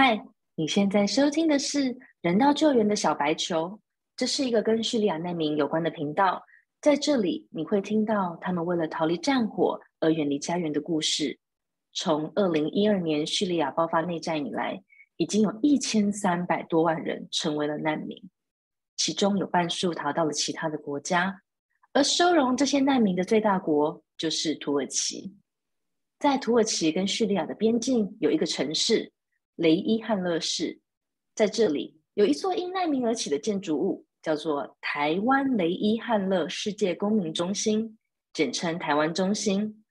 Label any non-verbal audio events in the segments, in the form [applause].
嗨，你现在收听的是人道救援的小白球，这是一个跟叙利亚难民有关的频道。在这里，你会听到他们为了逃离战火而远离家园的故事。从二零一二年叙利亚爆发内战以来，已经有一千三百多万人成为了难民，其中有半数逃到了其他的国家。而收容这些难民的最大国就是土耳其。在土耳其跟叙利亚的边境有一个城市。雷伊汉勒市，在这里有一座因难民而起的建筑物，叫做台湾雷伊汉勒世界公民中心，简称台湾中心。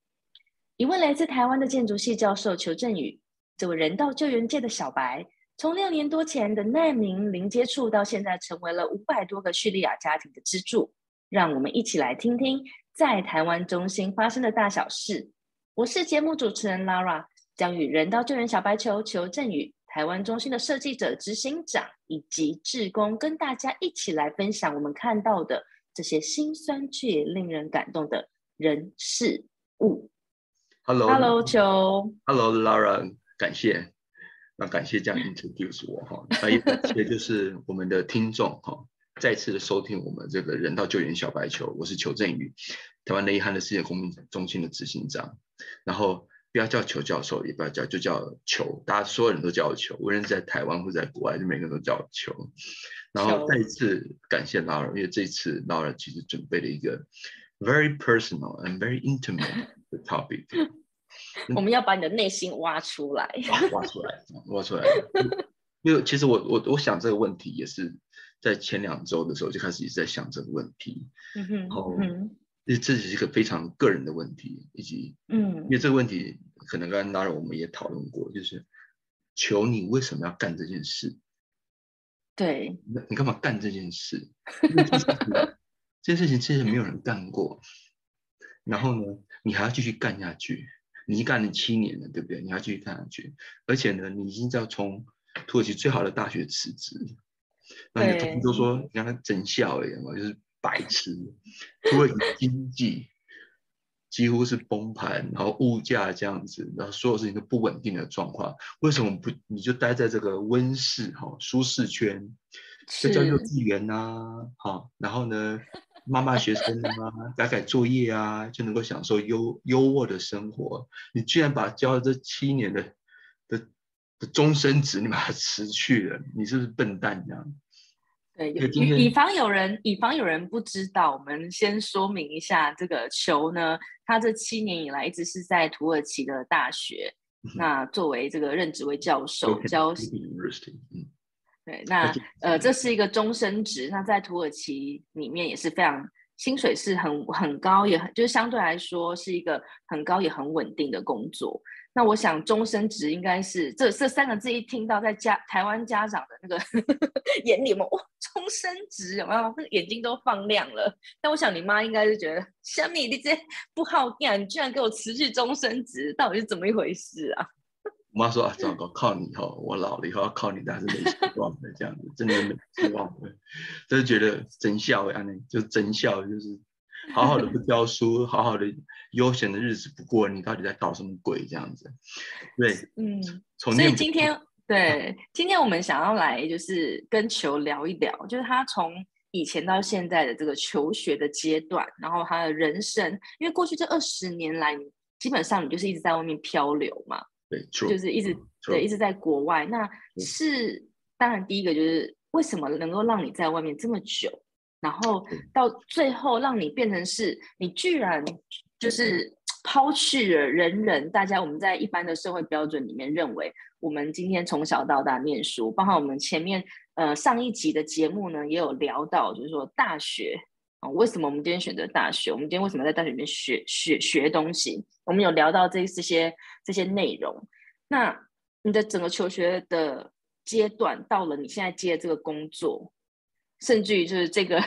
一位来自台湾的建筑系教授裘振宇，这位人道救援界的小白，从六年多前的难民零接触，到现在成为了五百多个叙利亚家庭的支柱。让我们一起来听听在台湾中心发生的大小事。我是节目主持人 Lara。将与人道救援小白球裘振宇、台湾中心的设计者、执行长以及志工，跟大家一起来分享我们看到的这些心酸却也令人感动的人事物。Hello，Hello，球，Hello，Lara，感谢，那感谢这样 introduce 我哈，那也感谢就是我们的听众哈，再次的收听我们这个人道救援小白球，我是裘振宇，台湾雷汉的世界公民中心的执行长，然后。不要叫裘教授，也不要叫，就叫裘。大家所有人都叫我裘，无论在台湾或在国外，就每个人都叫我裘。然后再一次感谢劳尔，因为这次劳尔其实准备了一个 very personal and very intimate [laughs] 的 topic。[laughs] 我们要把你的内心挖出来，挖出来，挖出来。[laughs] 因为其实我我我想这个问题也是在前两周的时候就开始一直在想这个问题。嗯哼。这这是一个非常个人的问题，以及嗯，因为这个问题可能刚刚当然我们也讨论过，就是求你为什么要干这件事？对，你干嘛干这件事？这件事情其实没有人干过，然后呢，你还要继续干下去，你干了七年了，对不对？你要继续干下去，而且呢，你已经要从土耳其最好的大学辞职，那你同事都说你让他整笑一样嘛，就是。白痴，土耳其经济几乎是崩盘，然后物价这样子，然后所有事情都不稳定的状况，为什么不你就待在这个温室哈舒适圈，就叫幼稚园呐，哈，然后呢，骂骂学生啊，改改作业啊，就能够享受优优渥的生活。你居然把教了这七年的的的终身职，你把它辞去了，你是不是笨蛋这样？对，以以防有人以防有人不知道，我们先说明一下，这个球呢，他这七年以来一直是在土耳其的大学，那作为这个任职为教授教。对，那呃，这是一个终身职，那在土耳其里面也是非常薪水是很很高，也很就是相对来说是一个很高也很稳定的工作。那我想，终身职应该是这这三个字一听到，在家台湾家长的那个 [laughs] 眼里嘛，哇，终身职有没有？那个眼睛都放亮了。但我想你妈应该是觉得，小米你这不好干，你居然给我辞去终身职，到底是怎么一回事啊？[laughs] 我妈说啊，糟糕，靠你以后，我老了以后要靠你，但是没希望的这样子，真的没希望的，[laughs] 就是觉得真孝呀，那就真孝就是。好好的不教书，好好的悠闲的日子不过，你到底在搞什么鬼这样子？对，嗯，所以今天对今天我们想要来就是跟球聊一聊，就是他从以前到现在的这个求学的阶段，然后他的人生，因为过去这二十年来，基本上你就是一直在外面漂流嘛，对，就是一直对一直在国外。那是当然，第一个就是为什么能够让你在外面这么久？然后到最后，让你变成是，你居然就是 [tsk] 抛弃了人人大家我们在一般的社会标准里面认为，我们今天从小到大念书，包括我们前面呃上一集的节目呢，也有聊到，就是说大学啊，为什么我们今天选择大学？我们今天为什么在大学里面学学学东西？我们有聊到这这些这些内容。那你的整个求学的阶段，到了你现在接这个工作。甚至于就是这个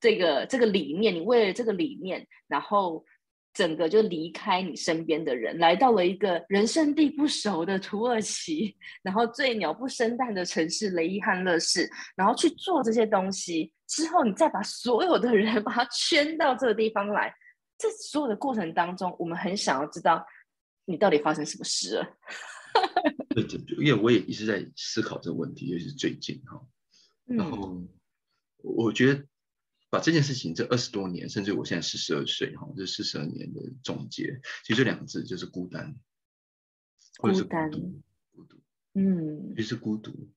这个这个理念，你为了这个理念，然后整个就离开你身边的人，来到了一个人生地不熟的土耳其，[laughs] 然后最鸟不生蛋的城市雷伊汉勒市，然后去做这些东西之后，你再把所有的人 [laughs] 把它圈到这个地方来，这所有的过程当中，我们很想要知道你到底发生什么事了。[laughs] 对对对，因为我也一直在思考这个问题，尤其是最近哈。然后我觉得把这件事情这二十多年，甚至我现在四十二岁哈，这四十二年的总结，其实这两个字就是孤单，孤单，孤独，嗯，也是孤独，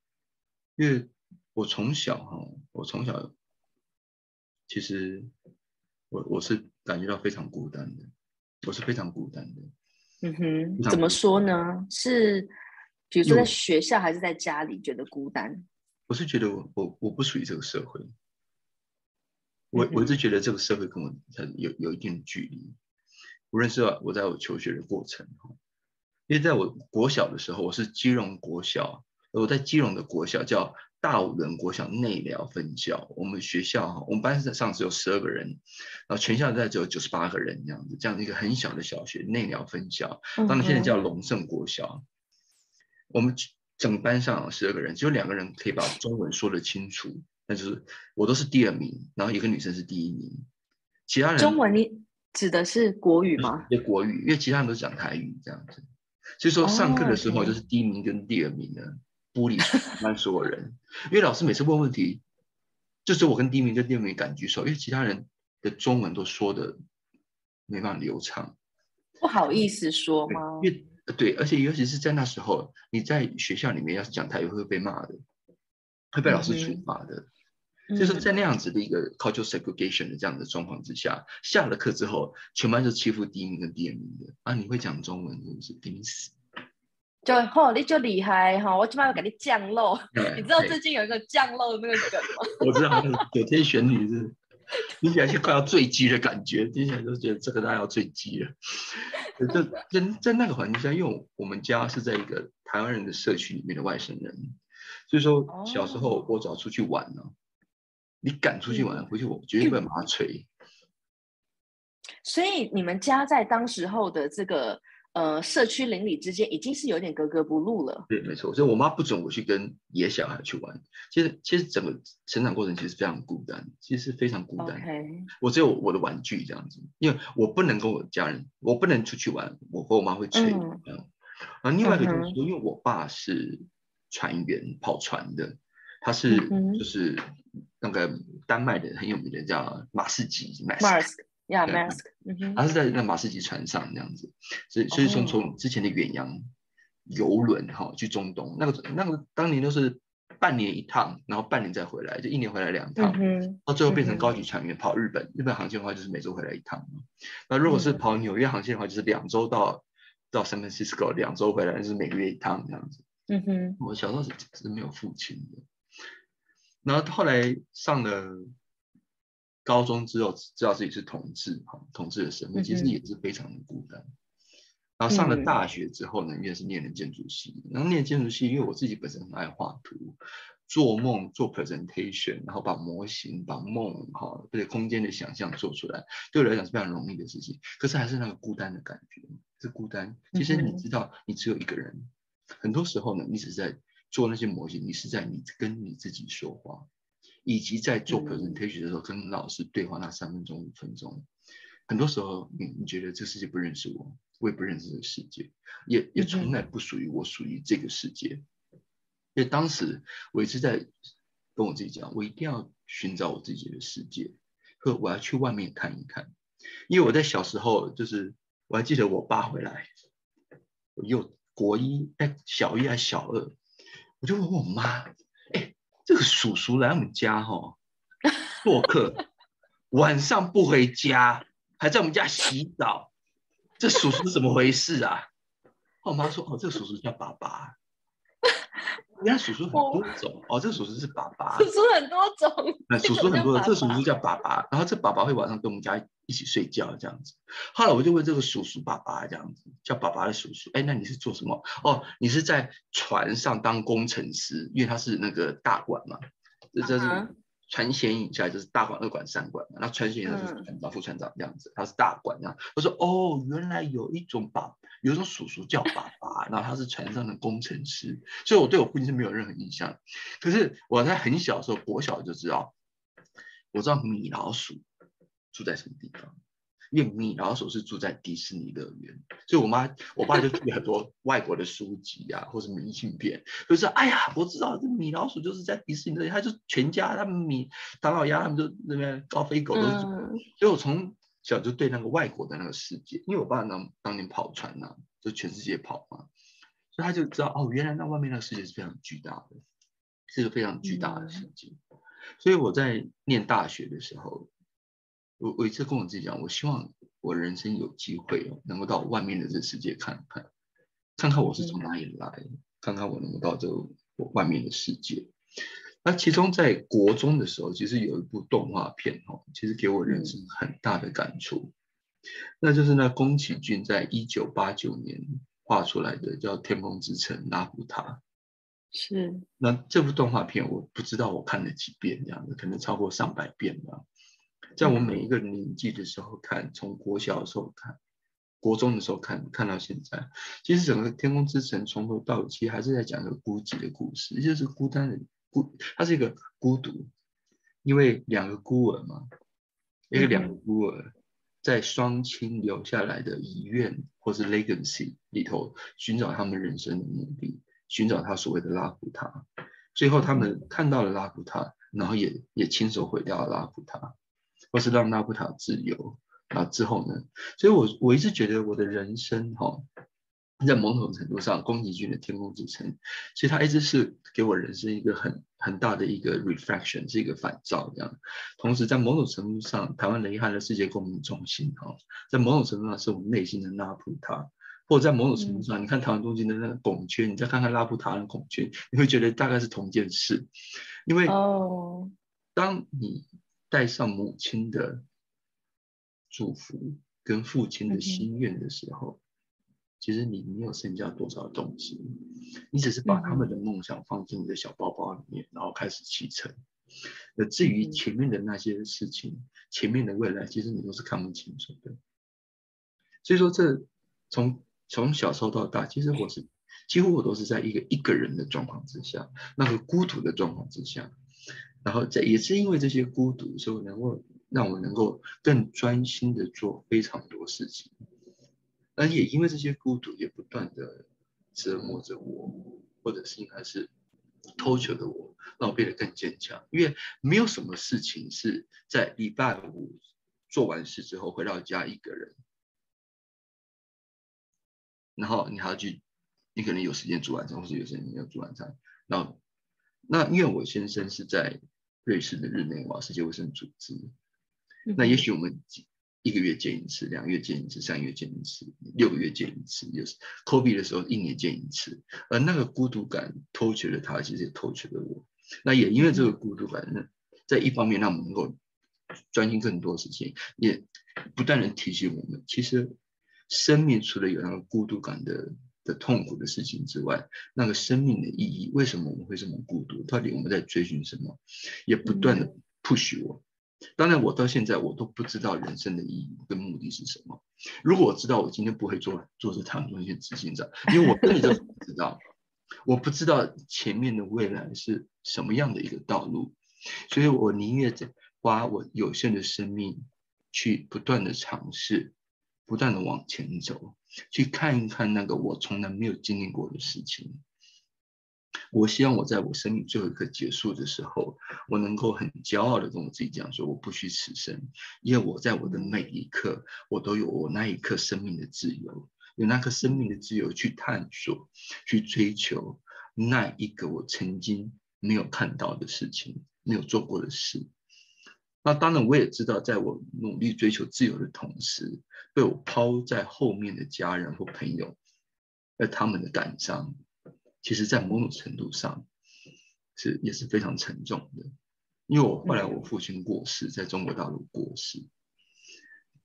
因为我从小哈，我从小其实我我是感觉到非常孤单的，我是非常孤单的。嗯哼，怎么说呢？是比如说在学校还是在家里觉得孤单？我是觉得我我我不属于这个社会，我我一直觉得这个社会跟我有有一定的距离。无论是我在我求学的过程，因为在我国小的时候，我是基隆国小，我在基隆的国小叫大武仑国小内寮分校。我们学校哈，我们班上只有十二个人，然后全校在只有九十八个人这样子，这样一个很小的小学内寮分校，当然现在叫龙盛国小。我们。整班上十二个人，只有两个人可以把中文说得清楚，那就是我都是第二名，然后一个女生是第一名，其他人中文你指的是国语吗？对，国语，因为其他人都是讲台语这样子，所以说上课的时候就是第一名跟第二名的玻璃班所有人，因为老师每次问问题，就是我跟第一名跟第二名敢举手，因为其他人的中文都说的没办法流畅，不好意思说吗？因为对，而且尤其是在那时候，你在学校里面要是讲台语会被骂的，会被老师处罚的。就是在那样子的一个 cultural segregation 的这样的状况之下，下了课之后，全班就欺负第一名跟第二名的啊！你会讲中文是不是？顶死！就吼，你就厉害哈！我今晚要给你降落。你知道最近有一个降落那个梗吗？我知道，九天玄女是。[laughs] 听起来就快要坠机的感觉，听起来就觉得这个大家要坠机了。[laughs] 在在在那个环境下，因为我们家是在一个台湾人的社区里面的外省人，所以说小时候我只要出去玩呢，你敢出去玩回去，我绝对会麻吹。所以你们家在当时候的这个。呃，社区邻里之间已经是有点格格不入了。对，没错，所以我妈不准我去跟野小孩去玩。其实，其实整个成长过程其实非常孤单，其实是非常孤单。我只有我的玩具这样子，因为我不能跟我家人，我不能出去玩，我和我妈会催。嗯。然后另外一个就是说，因为我爸是船员，跑船的，他是就是那个丹麦的很有名的叫马士基。Yeah, mask。他是在那马士基船上这样子，所以所以从从之前的远洋游轮哈去中东，那个那个当年都是半年一趟，然后半年再回来，就一年回来两趟，到最后变成高级船员跑日本，日本航线的话就是每周回来一趟。那如果是跑纽约航线的话，就是两周到到 San Francisco，两周回来就是每个月一趟这样子。嗯哼，我小时候是是没有父亲的，然后后来上了。高中之后知道自己是同志，哈，同志的身份其实也是非常的孤单。然后上了大学之后呢，因为是念了建筑系，然后念建筑系，因为我自己本身很爱画图，做梦做 presentation，然后把模型、把梦，哈，对空间的想象做出来，对我来讲是非常容易的事情。可是还是那个孤单的感觉，是孤单。其实你知道，你只有一个人，很多时候呢，你只是在做那些模型，你是在你跟你自己说话。以及在做 presentation 的时候，跟老师对话那三分钟、五分钟，很多时候你你觉得这世界不认识我，我也不认识这个世界，也也从来不属于我，属于这个世界。因为当时我一直在跟我自己讲，我一定要寻找我自己的世界，和我要去外面看一看。因为我在小时候，就是我还记得我爸回来，我又国一哎小一还小二，我就问我妈。这个叔叔来我们家哈做客，晚上不回家，还在我们家洗澡，这叔叔怎么回事啊？我妈说：“哦，这个叔叔叫爸爸。”原来叔叔很多种哦，这个叔叔是爸爸。叔叔很多种，那叔叔很多的，这个叔叔叫爸爸。然后这爸爸会晚上跟我们家一起睡觉这样子。后来我就问这个叔叔爸爸这样子，叫爸爸的叔叔。哎，那你是做什么？哦，你是在船上当工程师，因为他是那个大管嘛。这这是船舷引下来就是大管、二管、三管嘛。那船舷就是船长、副船长这样子，他是大管这样。我说哦，原来有一种爸。有一种叔叔叫爸爸，然后他是船上的工程师，所以我对我父亲是没有任何印象。可是我在很小的时候，国小就知道，我知道米老鼠住在什么地方，因为米老鼠是住在迪士尼乐园，所以我妈我爸就寄很多外国的书籍啊，或者明信片，就是哎呀，我知道这米老鼠就是在迪士尼乐园，他就全家他们米唐老鸭他们就那边高飞狗都是，所以我从小就对那个外国的那个世界，因为我爸当当年跑船呐，就全世界跑嘛，所以他就知道哦，原来那外面那个世界是非常巨大的，是个非常巨大的世界。所以我在念大学的时候，我我一直跟我自己讲，我希望我人生有机会哦，能够到外面的这世界看看，看看我是从哪里来，看看我能够到这外面的世界。那其中在国中的时候，其实有一部动画片哦，其实给我人生很大的感触，那就是那宫崎骏在一九八九年画出来的叫《天空之城》拉普塔。是。那这部动画片我不知道我看了几遍这样子，可能超过上百遍吧。在我每一个年纪的时候看，从国小的时候看，国中的时候看，看到现在，其实整个《天空之城》从头到尾其实还是在讲一个孤寂的故事，就是孤单的。孤，它是一个孤独，因为两个孤儿嘛，一个两个孤儿在双亲留下来的遗愿或是 legacy 里头寻找他们人生的目的，寻找他所谓的拉普塔，最后他们看到了拉普塔，然后也也亲手毁掉了拉普塔，或是让拉普塔自由，啊之后呢？所以我我一直觉得我的人生哈。在某种程度上，宫崎骏的《天空之城》，其实他一直是给我人生一个很很大的一个 reflection，是一个反照这样。同时，在某种程度上，台湾雷汉的世界公民中心哈，在某种程度上是我们内心的拉普塔，或者在某种程度上，你看台湾中心的那个拱圈，你再看看拉普塔的拱圈，你会觉得大概是同件事。因为哦，当你带上母亲的祝福跟父亲的心愿的时候。其实你没有剩下多少东西，你只是把他们的梦想放进你的小包包里面，然后开始启程。那至于前面的那些事情，前面的未来，其实你都是看不清楚的。所以说，这从从小时候到大，其实我是几乎我都是在一个一个人的状况之下，那个孤独的状况之下，然后在也是因为这些孤独，所以能够让我能够更专心的做非常多事情。而也因为这些孤独，也不断的折磨着我，或者是应该是偷求的我，让我变得更坚强。因为没有什么事情是在礼拜五做完事之后回到家一个人，然后你还要去，你可能有时间煮晚餐，或者有时间没有煮晚餐。那那因为我先生是在瑞士的日内瓦世界卫生组织，那也许我们。一个月见一次，两个月见一次，三个月见一次，六个月见一次，就是 COVID 的时候一年见一次。而那个孤独感偷取了他，其实也偷取了我。那也因为这个孤独感，那，在一方面让我们能够专心更多事情，也不断的提醒我们，其实生命除了有那个孤独感的的痛苦的事情之外，那个生命的意义，为什么我们会这么孤独？到底我们在追寻什么？也不断的 push 我。当然，我到现在我都不知道人生的意义跟目的是什么。如果我知道，我今天不会做做这堂中心执行长，因为我根本就不知道，我不知道前面的未来是什么样的一个道路，所以我宁愿在花我有限的生命去不断的尝试，不断的往前走，去看一看那个我从来没有经历过的事情。我希望我在我生命最后一刻结束的时候，我能够很骄傲的跟我自己讲说，我不虚此生，因为我在我的每一刻，我都有我那一刻生命的自由，有那颗生命的自由去探索、去追求那一个我曾经没有看到的事情、没有做过的事。那当然，我也知道，在我努力追求自由的同时，被我抛在后面的家人或朋友，而他们的感伤。其实，在某种程度上，是也是非常沉重的。因为我后来我父亲过世，在中国大陆过世，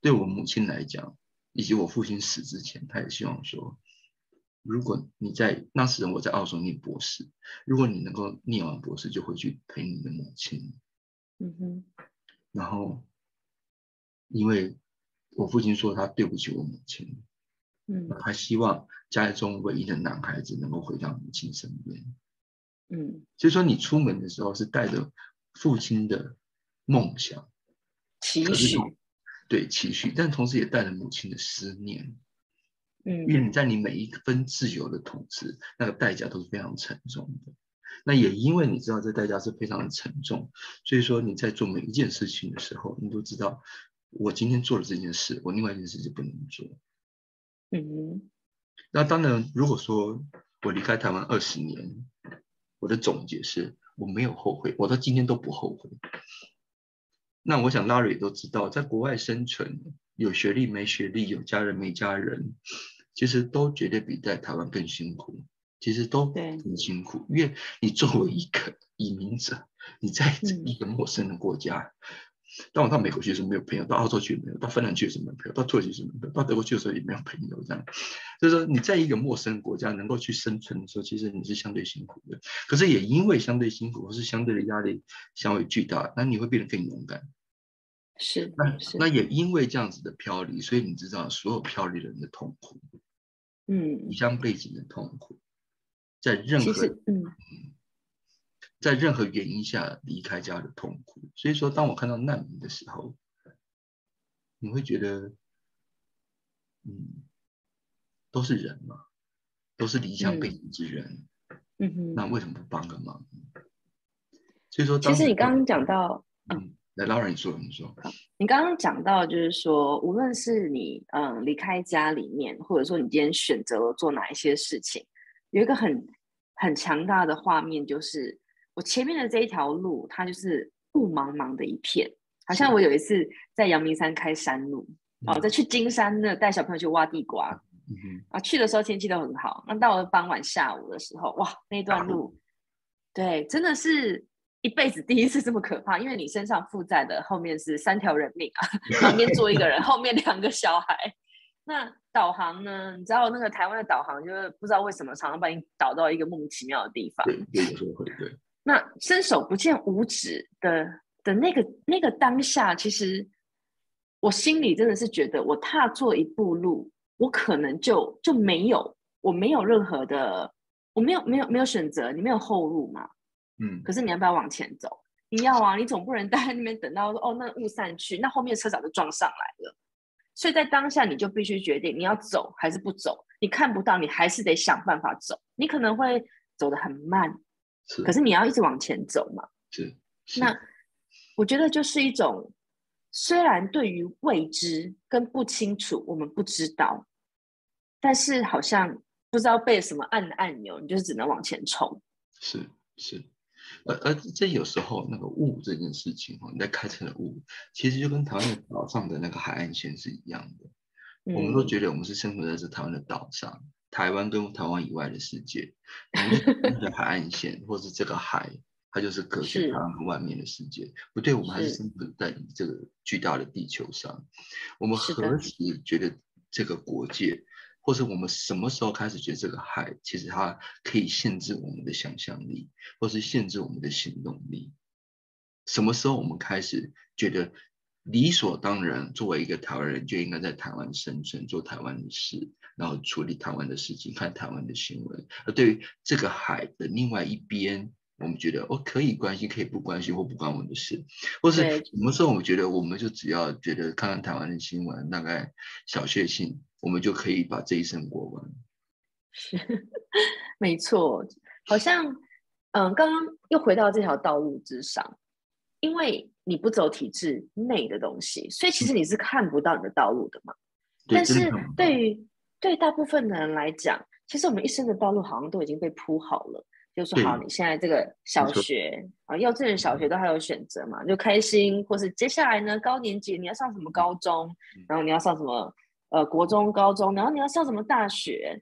对我母亲来讲，以及我父亲死之前，他也希望说，如果你在那时我在澳洲念博士，如果你能够念完博士，就回去陪你的母亲。嗯哼。然后，因为我父亲说他对不起我母亲。嗯，他希望家中唯一的男孩子能够回到母亲身边。嗯，所以说你出门的时候是带着父亲的梦想，期许，对期许，但同时也带着母亲的思念。嗯，因为你在你每一分自由的同时，那个代价都是非常沉重的。那也因为你知道这代价是非常的沉重，所以说你在做每一件事情的时候，你都知道，我今天做了这件事，我另外一件事就不能做。嗯，那当然，如果说我离开台湾二十年，我的总结是我没有后悔，我到今天都不后悔。那我想拉瑞也都知道，在国外生存，有学历没学历，有家人没家人，其实都绝对比在台湾更辛苦。其实都很辛苦，因为你作为一个 [laughs] 移民者，你在一个陌生的国家。当我到美国去的时候没有朋友，到澳洲去没有，到芬兰去的时候没有朋友，到土耳其是没有，到德国去的时候也没有朋友。这样，就是说你在一个陌生国家能够去生存的时候，其实你是相对辛苦的。可是也因为相对辛苦，或是相对的压力相对巨大，那你会变得更勇敢。是，那那也因为这样子的漂离，所以你知道所有飘离人的痛苦，嗯，离乡背景的痛苦，在任何嗯，在任何原因下离开家的痛苦。所以说，当我看到难民的时候，你会觉得，嗯，都是人嘛，都是离乡背景之人，嗯哼，那为什么不帮个忙？所以说，其实你刚刚讲到，嗯。来，老人，你说，你说。你刚刚讲到，就是说，无论是你嗯离开家里面，或者说你今天选择了做哪一些事情，有一个很很强大的画面，就是我前面的这一条路，它就是雾茫茫的一片，好像我有一次在阳明山开山路，哦，在去金山那带小朋友去挖地瓜，啊，去的时候天气都很好，那到了傍晚下午的时候，哇，那段路，对，真的是。一辈子第一次这么可怕，因为你身上负债的后面是三条人命啊，[laughs] 旁边坐一个人，后面两个小孩。那导航呢？你知道那个台湾的导航就是不知道为什么常常把你导到一个莫名其妙的地方。对，有时候会对。那伸手不见五指的的那个那个当下，其实我心里真的是觉得，我踏错一步路，我可能就就没有，我没有任何的，我没有没有没有选择，你没有后路嘛。嗯，可是你要不要往前走？你要啊，你总不能待在那边等到哦，那雾散去，那后面车早就撞上来了。所以在当下，你就必须决定你要走还是不走。你看不到，你还是得想办法走。你可能会走得很慢，是，可是你要一直往前走嘛。是，那我觉得就是一种，虽然对于未知跟不清楚，我们不知道，但是好像不知道被什么按按钮，你就是只能往前冲。是是。而而这有时候那个雾这件事情哦，你在开车的雾，其实就跟台湾岛上的那个海岸线是一样的。我们都觉得我们是生活在这台湾的岛上，台湾跟台湾以外的世界，那个海岸线或是这个海，它就是隔绝台湾和外面的世界。不对，我们还是生活在这个巨大的地球上。我们何时觉得这个国界？或是我们什么时候开始觉得这个海其实它可以限制我们的想象力，或是限制我们的行动力？什么时候我们开始觉得理所当然，作为一个台湾人就应该在台湾生存，做台湾的事，然后处理台湾的事情，看台湾的新闻？而对于这个海的另外一边，我们觉得哦，可以关心，可以不关心，或不关我们的事，或是什么时候我们觉得我们就只要觉得看看台湾的新闻，大概小确幸。我们就可以把这一生过完。是，[laughs] 没错。好像，嗯，刚刚又回到这条道路之上，因为你不走体制内的东西，所以其实你是看不到你的道路的嘛。但是对于对大部分的人来讲，其实我们一生的道路好像都已经被铺好了。就说好，你现在这个小学啊，幼稚园、小学都还有选择嘛，就开心，或是接下来呢，高年级你要上什么高中，然后你要上什么。呃，国中、高中，然后你要上什么大学？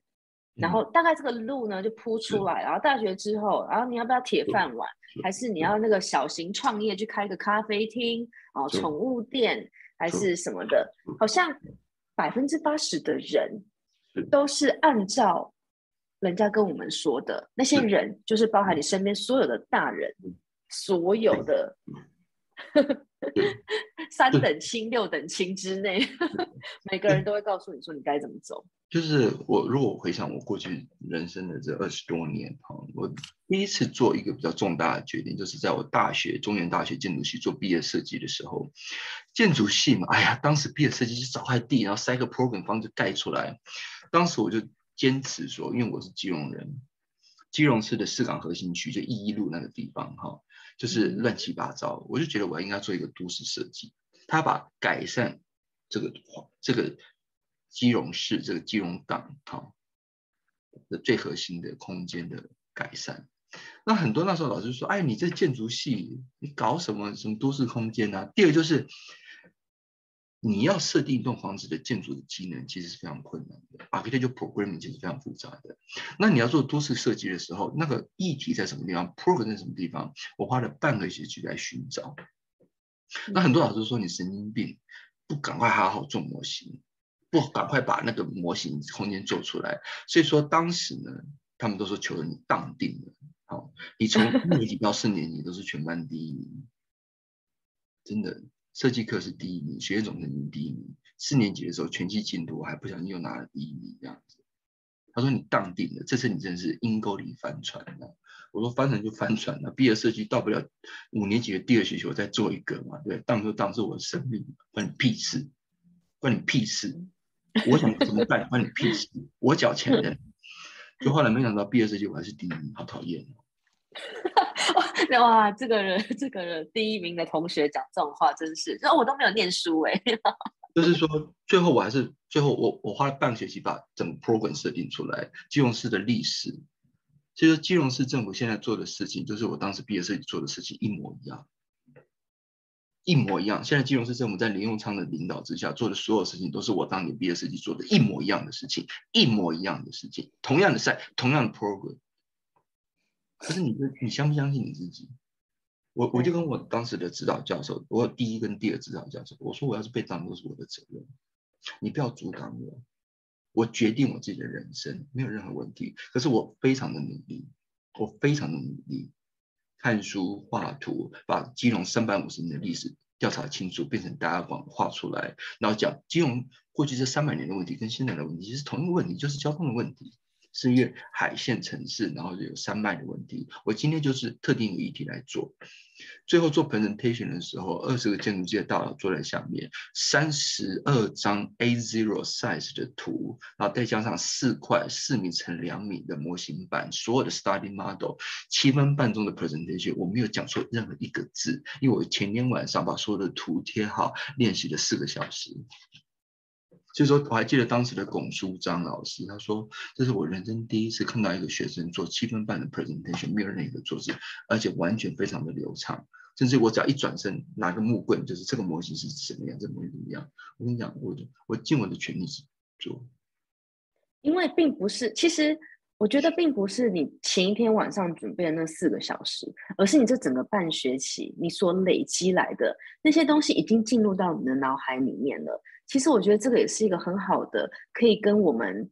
然后大概这个路呢就铺出来，然后大学之后，然后你要不要铁饭碗？还是你要那个小型创业去开个咖啡厅哦，宠物店还是什么的？好像百分之八十的人都是按照人家跟我们说的那些人，就是包含你身边所有的大人，所有的。[laughs] [laughs] 三等亲、六等亲之内，[laughs] 每个人都会告诉你说你该怎么走。就是我，如果回想我过去人生的这二十多年哈，我第一次做一个比较重大的决定，就是在我大学中原大学建筑系做毕业设计的时候，建筑系嘛，哎呀，当时毕业设计是找块地，然后塞个 program 方就盖出来。当时我就坚持说，因为我是基隆人，基隆市的市港核心区就一一路那个地方哈，就是乱七八糟，我就觉得我应该做一个都市设计，他把改善这个这个基隆市这个基隆港哈。的最核心的空间的改善，那很多那时候老师说：“哎，你这建筑系，你搞什么什么都市空间啊？”第二就是你要设定一栋房子的建筑的机能，其实是非常困难的。Architecture programming 其实非常复杂的。那你要做多次设计的时候，那个议题在什么地方？Program 在什么地方？我花了半个学期来寻找。那很多老师说你神经病，不赶快好好做模型。不赶快把那个模型空间做出来，所以说当时呢，他们都说求你当定了，好，你从一年级到四年级都是全班第一名，真的，设计课是第一名，学业总成绩第一名，四年级的时候全期进度还不小心又拿了第一名这样子。他说你当定了，这次你真的是阴沟里翻船了。我说翻船就翻船了，毕业设计到不了五年级的第二学期我再做一个嘛，对，当就当是我的生命，关你屁事，关你屁事。我想怎么办？关你屁事！我缴钱的。就后来没想到毕业设计我还是第一名，好讨厌哦。[laughs] 哇，这个人，[laughs] 这个人第一名的同学讲这种话，真是，那我都没有念书哎。[laughs] 就是说，最后我还是最后我我花了半学期把整个 program 设定出来，金融市的历史。其实金融市政府现在做的事情，就是我当时毕业设计做的事情一模一样。一模一样。现在金融市政府在林永昌的领导之下做的所有事情，都是我当年毕业设计做的一模一样的事情，一模一样的事情，同样的赛，同样的 program。可是你，你相不相信你自己？我我就跟我当时的指导教授，我第一跟第二指导教授，我说我要是被当都是我的责任，你不要阻挡我，我决定我自己的人生，没有任何问题。可是我非常的努力，我非常的努力。看书、画图，把金融三百五十年的历史调查清楚，变成大家广画出来，然后讲金融过去这三百年的问题跟现在的问题，是同一个问题，就是交通的问题。是因为海线城市，然后有山脉的问题。我今天就是特定的议题来做。最后做 presentation 的时候，二十个建筑界大佬坐在下面，三十二张 A zero size 的图，然后再加上四块四米乘两米的模型板，所有的 study model，七分半钟的 presentation，我没有讲错任何一个字，因为我前天晚上把所有的图贴好，练习了四个小时。就是说，我还记得当时的龚书章老师，他说：“这是我人生第一次看到一个学生做七分半的 presentation，没有任何一个错字，而且完全非常的流畅。甚至我只要一转身拿个木棍，就是这个模型是什么样，这模型怎么样？我跟你讲，我我尽我的全力去做。因为并不是，其实我觉得并不是你前一天晚上准备的那四个小时，而是你这整个半学期你所累积来的那些东西，已经进入到你的脑海里面了。”其实我觉得这个也是一个很好的，可以跟我们。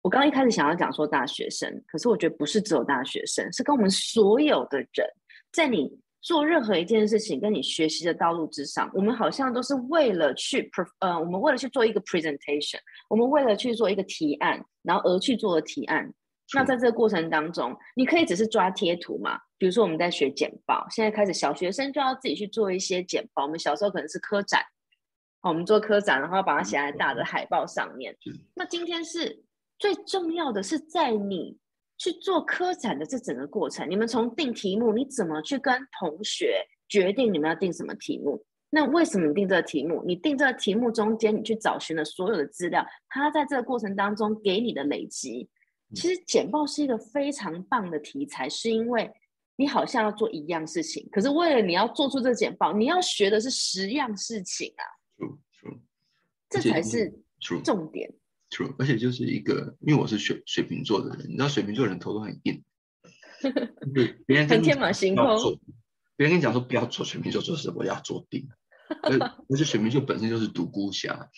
我刚刚一开始想要讲说大学生，可是我觉得不是只有大学生，是跟我们所有的人，在你做任何一件事情，跟你学习的道路之上，我们好像都是为了去，呃，我们为了去做一个 presentation，我们为了去做一个提案，然后而去做的提案。那在这个过程当中，你可以只是抓贴图嘛？比如说我们在学简报，现在开始小学生就要自己去做一些简报。我们小时候可能是科展。我们做科展，然后把它写在大的海报上面。那今天是最重要的是在你去做科展的这整个过程，你们从定题目，你怎么去跟同学决定你们要定什么题目？那为什么你定这个题目？你定这个题目中间，你去找寻了所有的资料，它在这个过程当中给你的累积，其实简报是一个非常棒的题材，是因为你好像要做一样事情，可是为了你要做出这简报，你要学的是十样事情啊。这才是重点。True，而且就是一个，因为我是水水瓶座的人，你知道水瓶座人头都很硬，对，别人很天马行空。别人跟你讲说不要做水瓶座做事，我要做定。[laughs] 而且水瓶座本身就是独孤侠。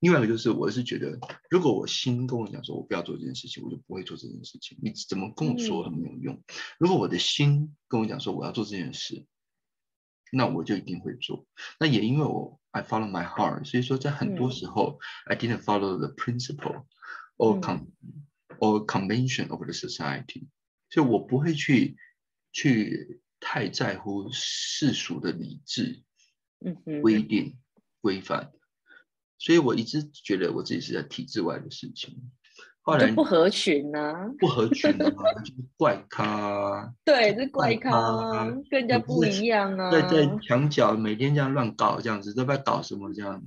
另外一个就是，我是觉得，如果我心跟我讲说我不要做这件事情，我就不会做这件事情。你怎么跟我说都没有用。如果我的心跟我讲说我要做这件事，那我就一定会做。那也因为我 I follow my heart，所以说在很多时候 I didn't follow the principle or con or convention of the society。所以我不会去去太在乎世俗的理智、规定、规范，所以我一直觉得我自己是在体制外的事情。后来就不合群呢、不合群啊，[laughs] 就是怪咖啊，对，是怪咖咖啊，跟人家不一样啊。在在墙角每天这样乱搞，这样子都不知道搞什么这样。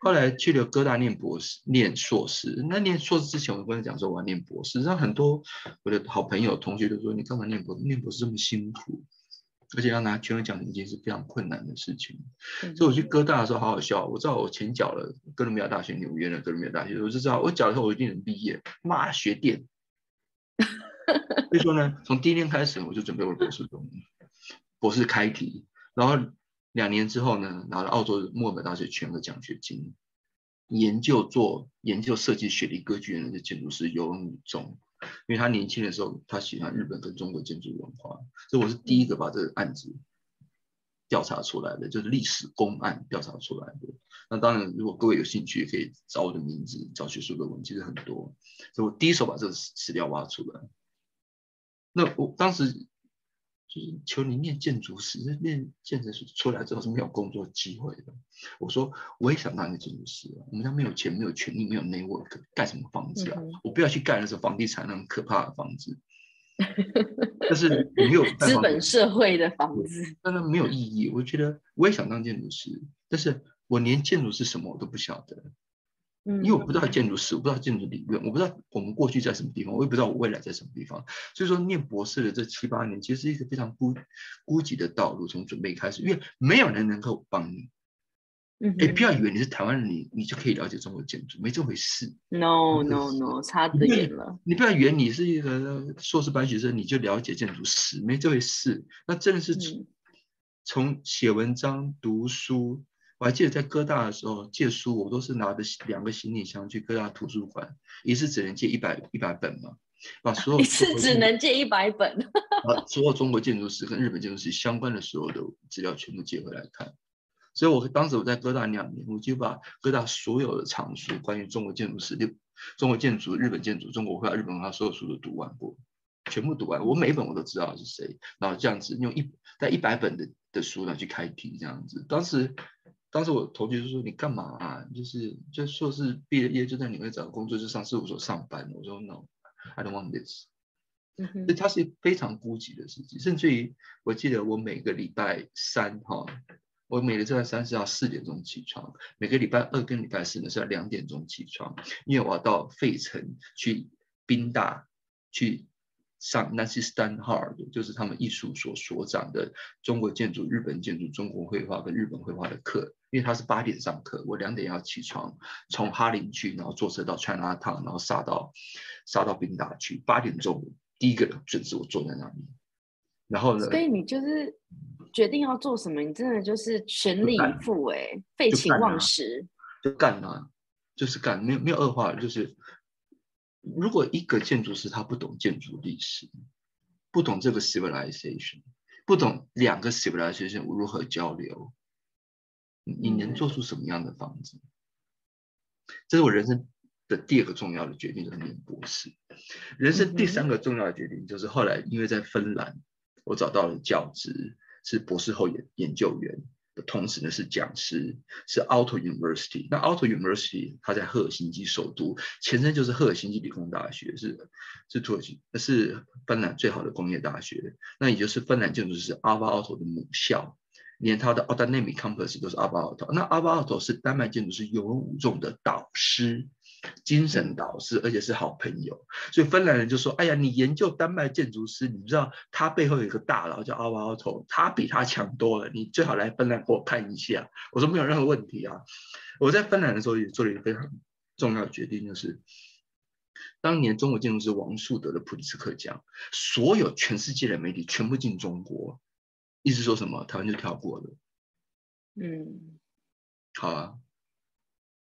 后来去了哥大念博士、念硕士。那念硕士之前，我跟他讲说我要念博士。让很多我的好朋友、同学都说：“你干嘛念博士？念博士这么辛苦，而且要拿全额奖学金是非常困难的事情。”嗯所以我去哥大的时候好好笑，我知道我前缴了，哥伦比亚大学、纽约的哥伦比亚大学，我就知道我缴了以后我一定能毕业。妈，学电！[laughs] 所以说呢，从第一天开始我就准备我的博士论文，博士开题，然后两年之后呢，拿了澳洲墨尔本大学全额奖学金，研究做研究设计雪梨歌剧院的建筑师尤荣宇中，因为他年轻的时候他喜欢日本跟中国建筑文化，所以我是第一个把这个案子调查出来的，就是历史公案调查出来的。那当然，如果各位有兴趣，可以找我的名字，找学术论文，其实很多。所以我第一手把这个史料挖出来。那我当时就是求你念建筑师，念建筑师出来之后是没有工作机会的。我说我也想当一个建筑师啊，我们家没有钱，没有权利，没有 network，盖什么房子啊？嗯我不要去盖那种房地产那种可怕的房子。[laughs] 但是没有资本社会的房子，当然没有意义。我觉得我也想当建筑师，但是我连建筑是什么我都不晓得，嗯因为我不知道建筑史，我不知道建筑理论，我不知道我们过去在什么地方，我也不知道我未来在什么地方。所以说，念博士的这七八年，其实是一个非常孤孤寂的道路，从准备开始，因为没有人能够帮你。哎，嗯哎不要以为你是台湾人，你你就可以了解中国建筑，没这回事。，no no no，差得远了。你不要以为你是一个硕士班学生，你就了解建筑史，没这回事。那真的是从写文章、读书。我还记得在哥大的时候借书，我都是拿着两个行李箱去哥大图书馆，一次只能借一百一百本嘛，把所有一次只能借一百本，[laughs] 把所有中国建筑史跟日本建筑史相关的所有的资料全部借回来看。所以我当时我在哥大两年，我就把哥大所有的藏书，关于中国建筑史、日中国建筑、日本建筑、中国绘画、日本文化所有书都读完过，全部读完。我每一本我都知道是谁，然后这样子用一在一百本的的书来去开题，这样子。当时当时我同学就说：“你干嘛啊？就是就硕士毕了业就在纽约找工作，就上事务所上班。”我说：“No，I don't want this。”所以它是非常孤寂的事情，甚至于我记得我每个礼拜三哈，我每个礼拜三是要四点钟起床，每个礼拜二跟礼拜四呢是要两点钟起床，因为我要到费城去宾大去上 Nancy Stanhard，就是他们艺术所所长的中国建筑、日本建筑、中国绘画跟日本绘画的课，因为他是八点上课，我两点要起床，从哈林去，然后坐车到 China Town，然后杀到杀到宾大去，八点钟第一个人准时我坐在那里，然后呢，所以你就是决定要做什么，你真的就是全力以干赴、哎，废寝忘食。就干啊，就是干，没有没有恶化，就是如果一个建筑师他不懂建筑历史，不懂这个 civilization，不懂两个 civilization 如何交流，你你能嗯做出什么样的房子？这是我人生的第二个重要的决定，就是念博士。人生第三个重要的决定就是后来因为在芬兰，我找到了教职，是博士后研研究员的同时呢是讲师，是 Aalto University。那 Aalto University 它在赫尔辛基首都，前身就是赫尔辛基理工大学，是是土耳其是芬兰最好的工业大学。那也就是芬兰建筑师 Alvar Aalto 的母校。连他的 Autonomy Campus 都是阿巴奥托，那阿巴奥托是丹麦建筑师有五重的导师，精神导师，而且是好朋友。所以芬兰人就说：“哎呀，你研究丹麦建筑师，你知道他背后有一个大佬叫阿巴奥托，他比他强多了，你最好来芬兰给我看一下。”我说没有任何问题啊。我在芬兰的时候也做了一个非常重要的决定，就是当年中国建筑师王树得的普利兹克奖，所有全世界的媒体全部进中国。意思说什么？台湾就跳过了。嗯，好啊，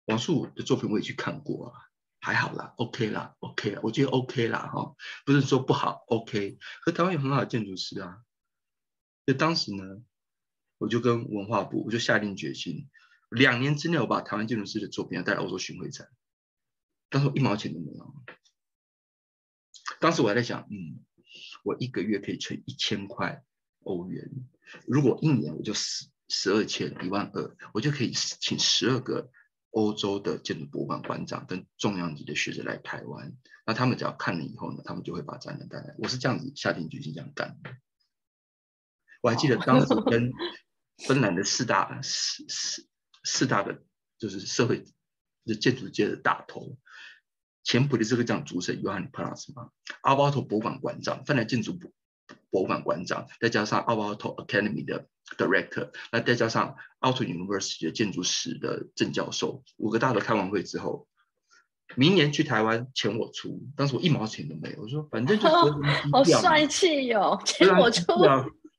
王树的作品我也去看过啊，还好啦，OK 啦，OK 啦，我觉得 OK 啦，哈，不是说不好，OK。可台湾有很好的建筑师啊，所以当时呢，我就跟文化部，我就下定决心，两年之内我把台湾建筑师的作品要带来欧洲巡回展，但是我一毛钱都没有。当时我还在想，嗯。我一个月可以存一千块欧元。如果一年我就十十二千一万二，我就可以请十二个欧洲的建筑博物馆馆长跟重量级的学者来台湾。那他们只要看了以后呢，他们就会把展览带来。我是这样子下定决心这样干的。我还记得当时跟 [laughs] 芬兰的四大四四四大的就是社会的建筑界的大头，前普利兹克奖主审约翰普拉斯嘛，阿巴托博物馆馆长，芬兰建筑博博物馆馆长，再加上阿巴托 Academy 的 Director，那再加上 Aalto University 的建筑史的郑教授，五个大的开完会之后，明年去台湾钱我出，当时我一毛钱都没有，我说反正就 [laughs] 好帅气哟，钱我出。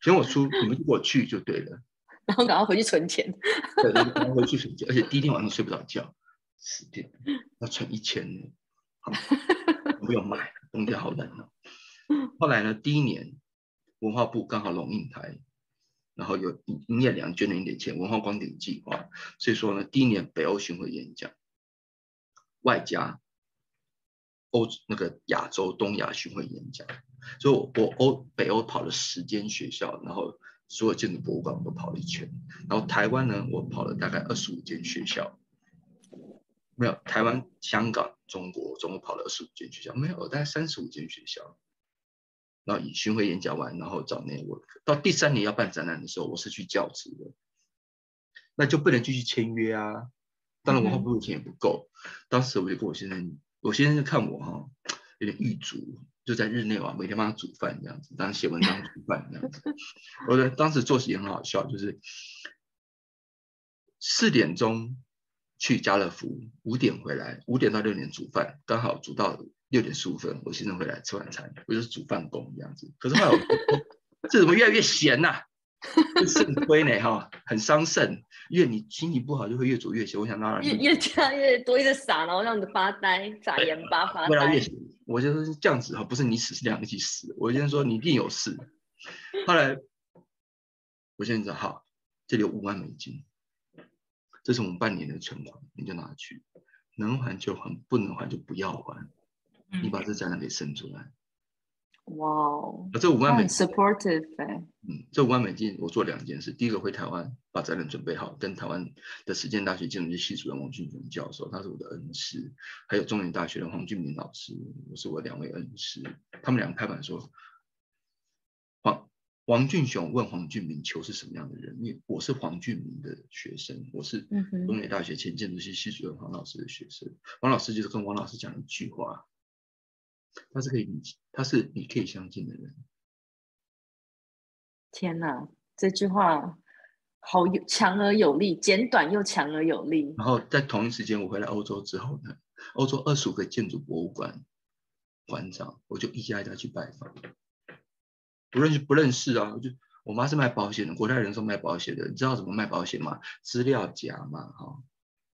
钱我出，你们我去就对了。然后赶快回去存钱。对，然后回去存钱，而且第一天晚上睡不着觉，十点要存一千呢。不用买，冬天好冷哦。后来呢，第一年文化部刚好龙应台，然后有营业良捐了一点钱，文化光点计划，所以说呢，第一年北欧巡回演讲，外加欧那个亚洲东亚巡回演讲。所以，我我欧北欧跑了十间学校，然后所有建筑博物馆我都跑了一圈。然后台湾呢，我跑了大概二十五间学校，没有台湾、香港、中国总共跑了二十五间学校，没有大概三十五间学校。然后巡回演讲完，然后找那我到第三年要办展览的时候，我是去教职的，那就不能继续签约啊。当然，文化部的钱也不够。当时我就跟我先生，我先生看我哈有点狱卒。就在日内瓦每天帮他煮饭这样子，当写文章煮饭这样子。[laughs] 我的当时作息也很好笑，就是四点钟去家乐福，五点回来，五点到六点煮饭，刚好煮到六点十五分，我先生回来吃晚餐，我就是煮饭工这样子。可是后来我 [laughs] 这怎么越来越咸呐？肾亏呢哈，很伤肾。越你心情不好，就会越煮越咸。我想当然越越加越多，一直撒，然后让你发呆，撒盐巴发呆。越来越咸。我就是这样子哈，不是你死是两个一起死。我先说你一定有事。后来我现在知道，好，这里有五万美金，这是我们半年的存款，你就拿去，能还就还，不能还就不要还。你把这展览给生出来。哇哦！这五万美金，supportive 嗯，这五万美金我做两件事。第一个回台湾把展览准备好，跟台湾的实践大学建筑系主任王俊雄教授，他是我的恩师，还有中原大学的黄俊明老师，我是我两位恩师。他们两个拍板说，黄王俊雄问黄俊明求是什么样的人？因为我是黄俊明的学生，我是中原大学前建筑系系主任黄老师的学生。王老师就是跟王老师讲一句话。他是可以你，他是你可以相信的人。天哪，这句话好有强而有力，简短又强而有力。然后在同一时间，我回来欧洲之后呢，欧洲二十五个建筑博物馆馆长，我就一家一家去拜访。不认识不认识啊？我就我妈是卖保险的，国泰人寿卖保险的，你知道怎么卖保险吗？资料夹嘛，哈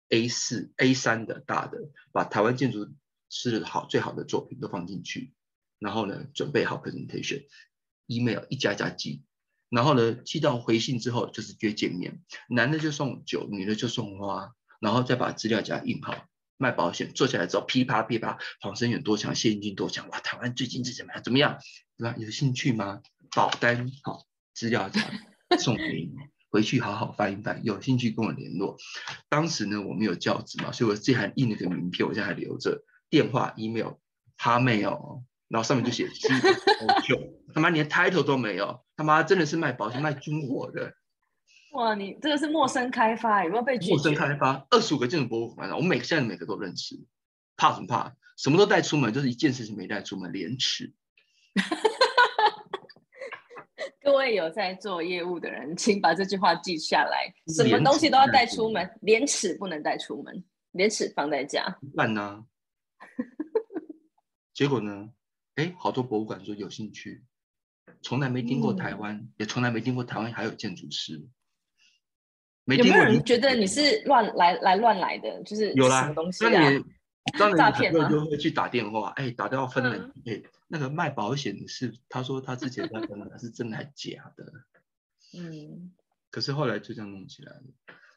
，A 四 A 三的大的，把台湾建筑。是好最好的作品都放进去，然后呢，准备好 presentation，email 一家家寄，然后呢，寄到回信之后就是约见面，男的就送酒，女的就送花，然后再把资料夹印好，卖保险，坐下来之后噼啪噼啪，黄生远多强，谢英俊多强，哇，台湾最近是怎么样？怎么样？对吧？有兴趣吗？保单好，资料夹送给你，回去好好翻一翻，有兴趣跟我联络。当时呢，我没有教职嘛，所以我这还印了个名片，我现在还留着。电话、email、他没有，然后上面就写“七九”，他妈连 title 都没有，他妈真的是卖保险、卖军火的。哇，你这个是陌生开发，有没有被拒陌生开发，二十五个建筑博物馆，我每现在每个都认识，怕什么怕？什么都带出门，就是一件事情没带出门，廉耻。[laughs] 各位有在做业务的人，请把这句话记下来，什么东西都要带出门，廉耻不能带出门，廉耻放在家。烂呢？[laughs] 结果呢？哎，好多博物馆说有兴趣，从来没听过台湾，也从来没听过台湾还有建筑师。有没有人觉得你是乱来来乱来的？就是有啦，什么东西啊？诈骗吗？就会去打电话，哎，打电话分了，哎，那个卖保险的是，他说他之前在分了，是真的还是假的？[laughs] 嗯。可是后来就这样弄起来了，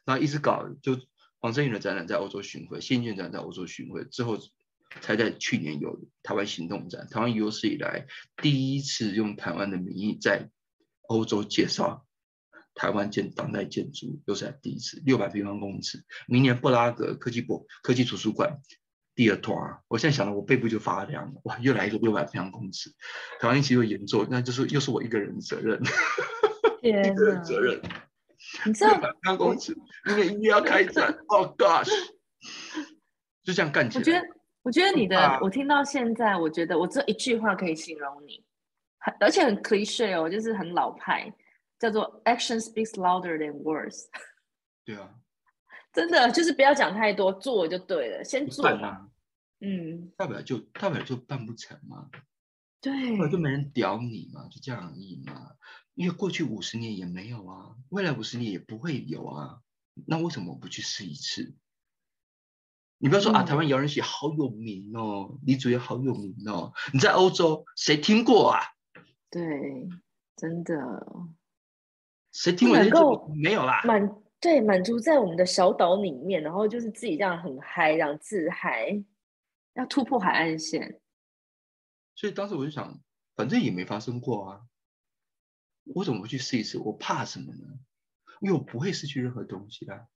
然后一直搞，就黄振宇的展览在欧洲巡回，谢建展在欧洲巡回之后。才在去年有台湾行动展，台湾有史以来第一次用台湾的名义在欧洲介绍台湾建当代建筑，又是第一次，六百平方公尺。明年布拉格科技博科技图书馆第二团，我现在想到我背部就发凉了，哇，又来一个六百平方公尺，台湾一起又严重，那就是又是我一个人的责任，[laughs] 一个人责任。你知道，六百平方公尺，因为一定要开展，Oh gosh，就这样干起来。我觉得。我觉得你的，我听到现在，我觉得我只有一句话可以形容你，很而且很 cliche 哦，就是很老派，叫做 action speaks louder than words。[laughs] 对啊，真的就是不要讲太多，做就对了，先做嘛。嗯，大不了就大不了就办不成嘛，对，大不了就没人屌你嘛，就这样而已嘛。因为过去五十年也没有啊，未来五十年也不会有啊，那为什么我不去试一次？你不要说啊，台湾摇人戏好有名哦，李主也好有名哦。你在欧洲谁听过啊？对，真的，谁听过？能够没有啦，满对满足在我们的小岛里面，然后就是自己这样很嗨，这样自嗨，要突破海岸线。所以当时我就想，反正也没发生过啊，我怎么不去试一试？我怕什么呢？因为我不会失去任何东西啊。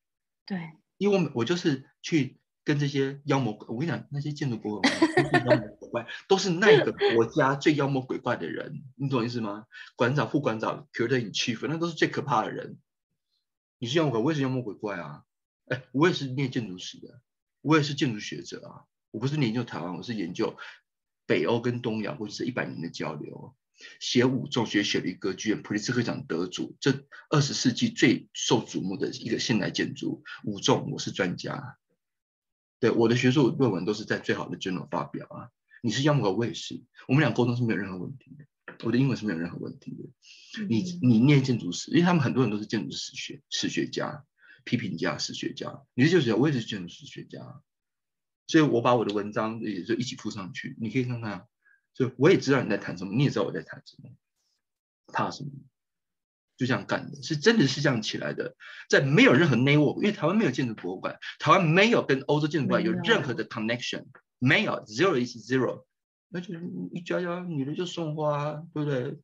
对，因为我我就是去。跟这些妖魔鬼，我跟你讲，那些建筑博物馆妖魔鬼怪，都是那个国家最妖魔鬼怪的人，你懂意思吗？馆长、副馆长、curator in chief，那都是最可怕的人。你是妖魔鬼，我也是妖魔鬼怪啊！哎，我也是念建筑史的，我也是建筑学者啊！我不是研究台湾，我是研究北欧跟东亚过去这一百年的交流。写五重学雪梨歌剧院普利兹克奖得主，这二十世纪最受瞩目的一个现代建筑五重，我是专家。对我的学术论文都是在最好的 journal 发表啊！你是妖魔鬼，我也是，我们俩沟通是没有任何问题的。我的英文是没有任何问题的。你你念建筑史，因为他们很多人都是建筑史学史学家、批评家、史学家。你是建筑学家，我也是建筑史学家，所以我把我的文章也就一起附上去，你可以看看。就我也知道你在谈什么，你也知道我在谈什么，怕什么？就这样干的，是真的是这样起来的，在没有任何 network，因为台湾没有建筑博物馆，台湾没有跟欧洲建筑馆有任何的 connection，没有 zero is zero，那就一家家女的就送花，对不对？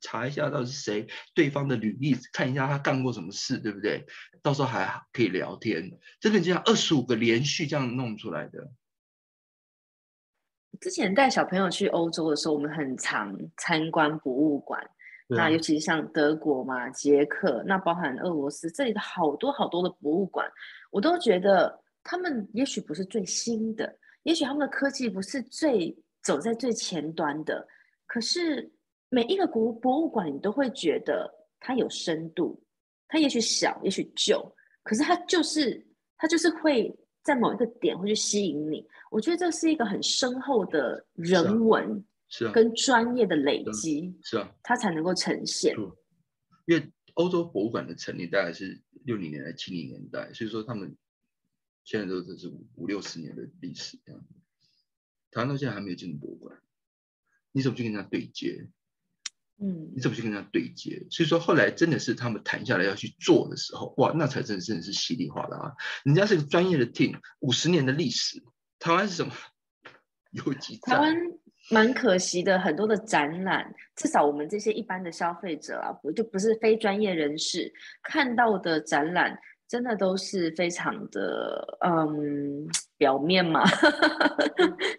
查一下到底是谁，对方的履历，看一下他干过什么事，对不对？到时候还可以聊天，真的就像二十五个连续这样弄出来的。之前带小朋友去欧洲的时候，我们很常参观博物馆。那尤其是像德国嘛、捷克，那包含俄罗斯这里的好多好多的博物馆，我都觉得他们也许不是最新的，也许他们的科技不是最走在最前端的，可是每一个国博物馆，你都会觉得它有深度，它也许小，也许旧，可是它就是它就是会在某一个点会去吸引你。我觉得这是一个很深厚的人文。是啊，跟专业的累积是啊，它才能够呈现。因为欧洲博物馆的成立大概是六零年代、七零年代，所以说他们现在都只是五六十年的历史这样。台湾到现在还没有进入博物馆，你怎么去跟人家对接？嗯，你怎么去跟人家对接？所以说后来真的是他们谈下来要去做的时候，哇，那才真真的是稀里哗啦啊！人家是个专业的 team，五十年的历史，台湾是什么？[laughs] 有几台湾？蛮可惜的，很多的展览，至少我们这些一般的消费者啊，不就不是非专业人士看到的展览，真的都是非常的嗯表面嘛，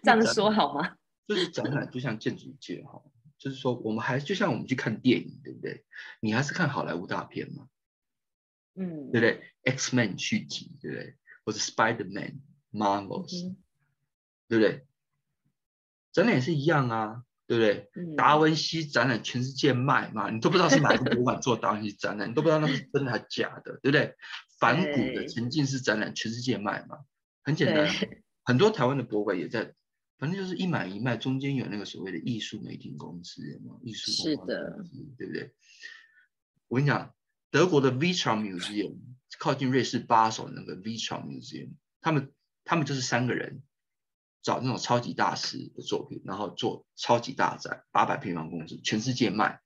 这样说好吗？[laughs] 就是展览就像建筑界哈，就是说我们还就像我们去看电影，对不对？你还是看好莱坞大片嘛，嗯，对不对？X Men 续集，对不对？或者 Spider Man、Marvels，对不对？展览也是一样啊，对不对？达文西展览全世界卖嘛，你都不知道是哪个博物馆做达文西展览，你都不知道那是真的还是假的，对不对？反古的沉浸式展览全世界卖嘛，很简单。很多台湾的博物馆也在，反正就是一买一卖，中间有那个所谓的艺术媒体公司，艺术是的，对不对？我跟你讲，德国的 v i t r a Museum 靠近瑞士巴首那个 v i t r a Museum，他们他们就是三个人。找那种超级大师的作品，然后做超级大展，八百平方公尺，全世界卖。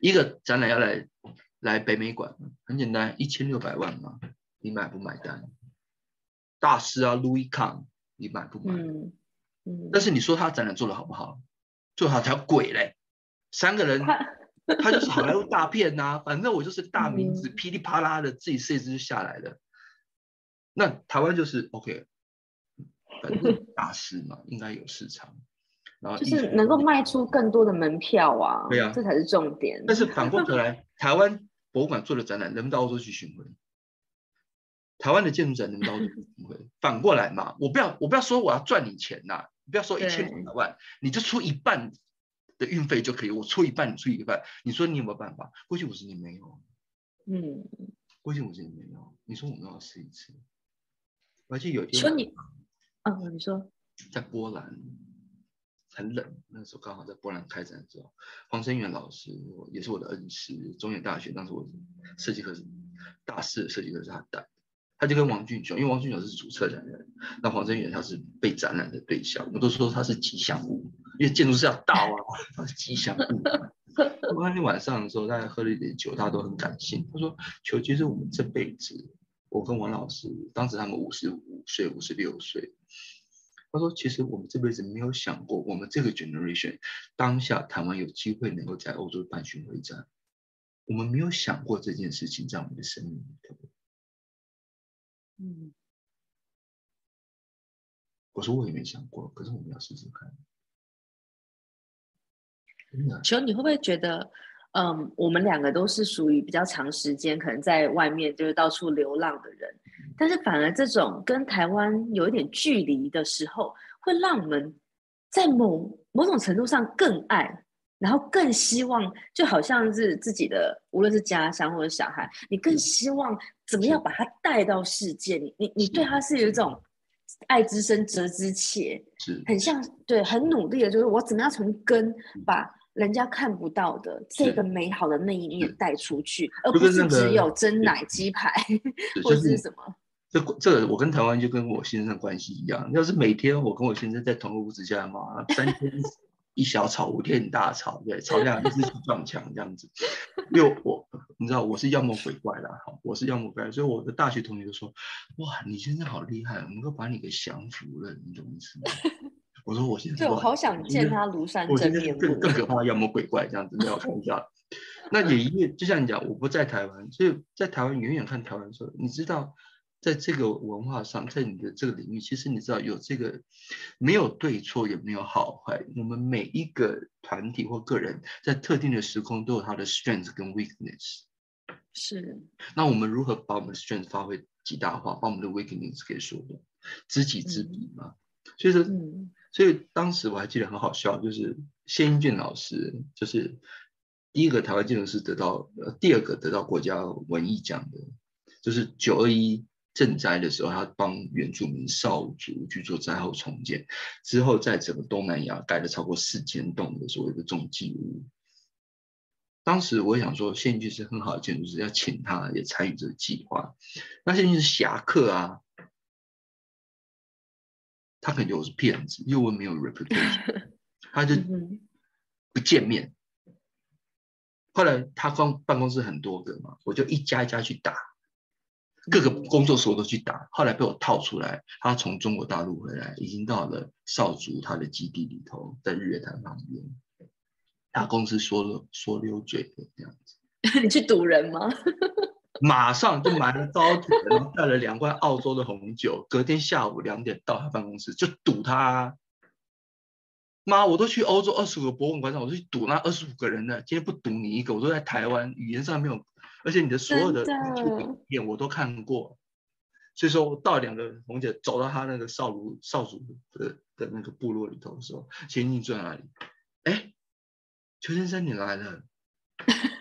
一个展览要来来北美馆，很简单，一千六百万嘛，你买不买单？大师啊，Louis Kahn，你买不买？嗯，但是你说他展览做的好不好？做好条鬼嘞！三个人，他他就是好莱坞大片呐、反正我就是大名字，嗯噼里啪啦的自己设置就下来了。那台湾就是 OK，反正大师嘛，应该有市场，然后就是能够卖出更多的门票啊，对啊这才是重点。但是反过头来，[laughs] 台湾博物馆做的展览能不能到欧洲去巡回？台湾的建筑展能不能到欧洲去巡回？反过来嘛，我不要我不要说我要赚你钱呐、你不要说一千对五百万，你就出一半的运费就可以，我出一半，你出一半，你说你有没有办法？过去五十年没有，嗯，过去五十年没有，你说我们要试一次。而且有一天说你，嗯，你说，在波兰很冷，那时候刚好在波兰开展的时候，黄生远老师也是我的恩师，中原大学当时我设计课是大四的设计课是他带，他就跟王俊雄，因为王俊雄是主策展人，那黄生远他是被展览的对象，我都说他是吉祥物，因为建筑师要到啊，[laughs] 他是吉祥物。那天晚上的时候，大家喝了一点酒，大家都很感性。他说：“球，其实我们这辈子，我跟王老师，当时他们五十五岁、五十六岁。他说，其实我们这辈子没有想过，我们这个 generation 当下台湾有机会能够在欧洲办巡回展，我们没有想过这件事情在我们的生命里头。嗯，我说我也没想过，可是我们要试试看。真的，球，你会不会觉得，嗯，我们两个都是属于比较长时间可能在外面就是到处流浪的人，但是反而这种跟台湾有一点距离的时候，会让我们在某某种程度上更爱，然后更希望，就好像是自己的，无论是家乡或者小孩，你更希望怎么样把他带到世界，你你你对他是有一种爱之深责之切，是。很像对，很努力的，就是我怎么样从根把人家看不到的这个美好的那一面带出去，而不是那个只有蒸奶鸡排或是什么。这这个我跟台湾就跟我先生的关系一样，要是每天我跟我先生在同个屋子下嘛，三天一小吵，五天一大吵，对，吵架一直去撞墙这样子。因为我你知道我是妖魔鬼怪啦，哈，我是妖魔鬼怪，所以我的大学同学就说，哇，你先生好厉害，能够把你给降服了，你懂意思吗？我说我先生对，我好想见他庐山我现在真面目。更更可怕的妖魔鬼怪这样子，没有开玩笑。那也因为就像你讲，我不在台湾，所以在台湾远远看台湾的时候，你知道，在这个文化上，在你的这个领域，其实你知道有这个没有对错，也没有好坏。我们每一个团体或个人在特定的时空都有他的 strength 跟 weakness。是，那我们如何把我们的 strength 发挥极大化，把我们的 weakness 给说的知己知彼嘛？所以说，嗯所以当时我还记得很好笑，就是谢英俊老师，就是第一个台湾建筑师得到，呃，第二个得到国家文艺奖的，就是九二一赈灾的时候，他帮原住民少族去做灾后重建，之后在整个东南亚盖了超过四千栋的所谓的重机屋。当时我想说，谢英俊是很好的建筑师，要请他也参与这个计划。那谢英俊是侠客啊，他可能觉我是骗子，因为我没有 reputation，[laughs] 他就嗯不见面。后来他光办公室很多个嘛，我就一家一家去打，各个工作所都去打。后来被我套出来，他从中国大陆回来，已经到了少族他的基地里头，在日月潭旁边。他公司说了说溜嘴的这样子，[laughs] 你去堵人吗？马上就买了高铁，然后带了两罐澳洲的红酒，隔天下午两点到他办公室就堵他啊、妈，我都去欧洲二十五个博物馆上，我都去堵那二十五个人了，今天不堵你一个，我都在台湾，语言上没有，而且你的所有的真的。YouTube 影片我都看过，所以说我到两个红姐走到他那个少族少族的的那个部落里头的时候，前进住在哪里？哎，邱先生你来了，啪，[laughs]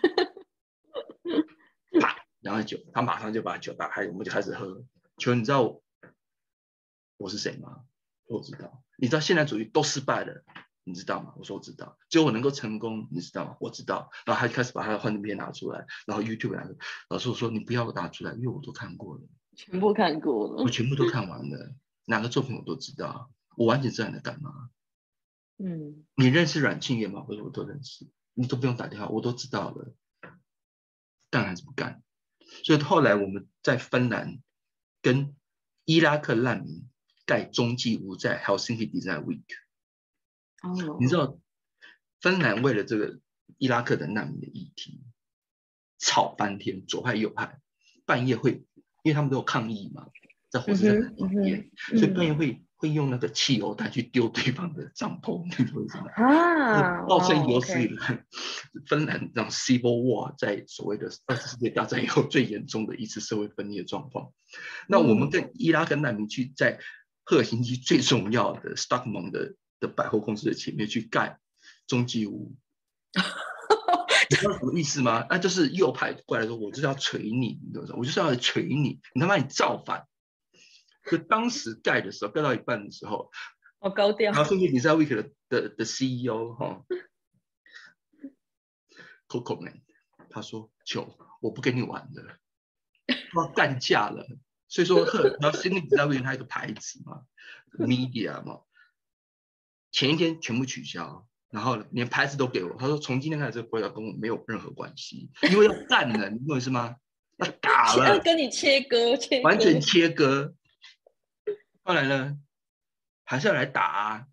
然后酒，他马上就把酒打开，我们就开始喝。求，你知道我我是谁吗？我知道。你知道现代主义都失败了，你知道吗？我说我知道。只有我能够成功，你知道吗？我知道。然后他就开始把他的幻灯片拿出来，然后 YouTube 拿出来。老师我说你不要拿出来，因为我都看过了，全部看过了我。全部都看完了，哪个作品我都知道，我完全知道你在干嘛。嗯，你认识阮庆元吗？我说我都认识，你都不用打电话，我都知道了，但还是不干。所以后来我们在芬兰跟伊拉克难民盖中继屋在 Helsinki Design Week。哦，你知道，芬兰为了这个伊拉克的难民的议题，吵翻天，左派右派，半夜会，因为他们都有抗议嘛，在火车站旁边，所以半夜会会用那个汽油弹去丢对方的帐篷，[laughs] 你说为什么？啊，造成有哦史以来芬兰这种 civil war 在所谓的二次世界大战以后最严重的一次社会分裂状况。那我们跟伊拉克难民去在赫尔辛基最重要的 Stockman 的的百货公司的前面去盖中继屋，[laughs] 你知道什么意思吗？那就是右派过来说，我就是要锤你，你知道吗？我就是要来锤你，你他妈你造反！就当时盖的时候，盖到一半的时候，好高调然后你是 Week 的的的 CEO 哈、Coco Man，他说：“球，我不跟你玩了，我要干架了。”所以说，赫然后 Sydney Design Week 它有个牌子嘛，Media 嘛，前一天全部取消，然后连牌子都给我。他说：“从今天开始，这个国家跟我没有任何关系，因为要干了，你懂我意思吗？要打了。[laughs] ”要跟你切割，切割完全切割。后来呢，还是要来打、啊。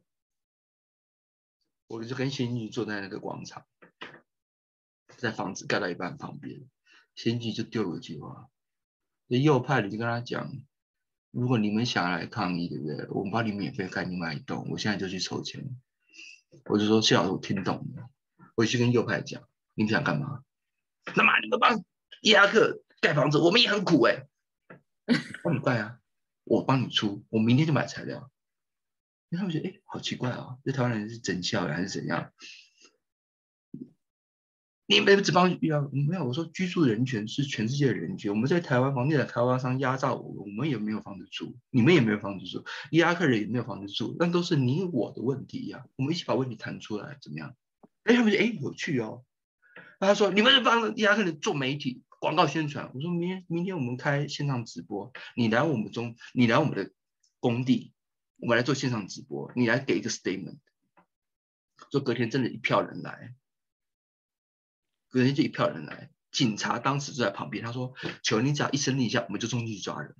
我就跟先进坐在那个广场，在房子盖到一半旁边，先进就丢了一句话：，这右派你就跟他讲，如果你们想来抗议，对不对？我们帮你免费盖另外一栋，我现在就去筹钱。我就说谢老师，我听懂了，我去跟右派讲，你们想干嘛？那么你们帮伊拉克盖房子，我们也很苦哎、帮你盖啊，我帮你出，我明天就买材料。因为他们觉得，哎，好奇怪啊，这台湾人是真笑还是怎样？你们只帮遇到没有？我说居住人权是全世界的人权。我们在台湾房地产开发商压榨我们，我们也没有房子住，你们也没有房子住，伊拉克人也没有房子住，那都是你我的问题呀、我们一起把问题谈出来，怎么样？哎，他们觉得哎有趣哦。他说你们是帮伊拉克人做媒体广告宣传。我说明天明天我们开线上直播，你来我们中，你来我们的工地，我们来做线上直播，你来给一个 statement。说隔天真的一票人来，隔天就一票人来，警察当时就在旁边，他说：“求你只要一声令下，我们就冲进去抓人。”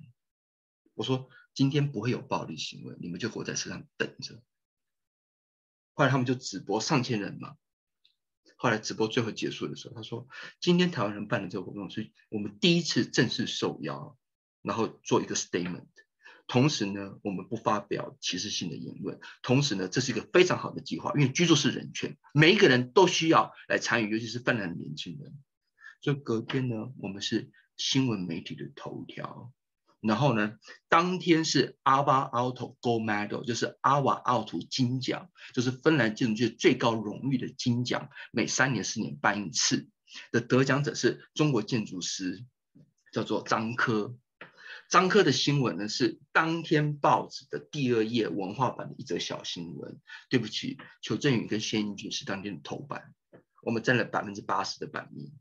我说：“今天不会有暴力行为，你们就活在车上等着。”后来他们就直播上千人嘛。后来直播最后结束的时候，他说：“今天台湾人办的这个活动是我们第一次正式受邀，然后做一个 statement。同时呢，我们不发表歧视性的言论。同时呢，这是一个非常好的计划，因为居住是人权，每一个人都需要来参与，尤其是芬兰的年轻人。所以隔天呢，我们是新闻媒体的头条。然后呢，当天是阿瓦奥图 Gold Medal，就是阿瓦奥图金奖，就是芬兰建筑界最高荣誉的金奖，每三年、四年颁一次。的得奖者是中国建筑师，叫做张科。张科的新闻呢是当天报纸的第二页文化版的一则小新闻。对不起，邱振宇跟谢英俊是当天的头版，我们占了百分之八十的版面。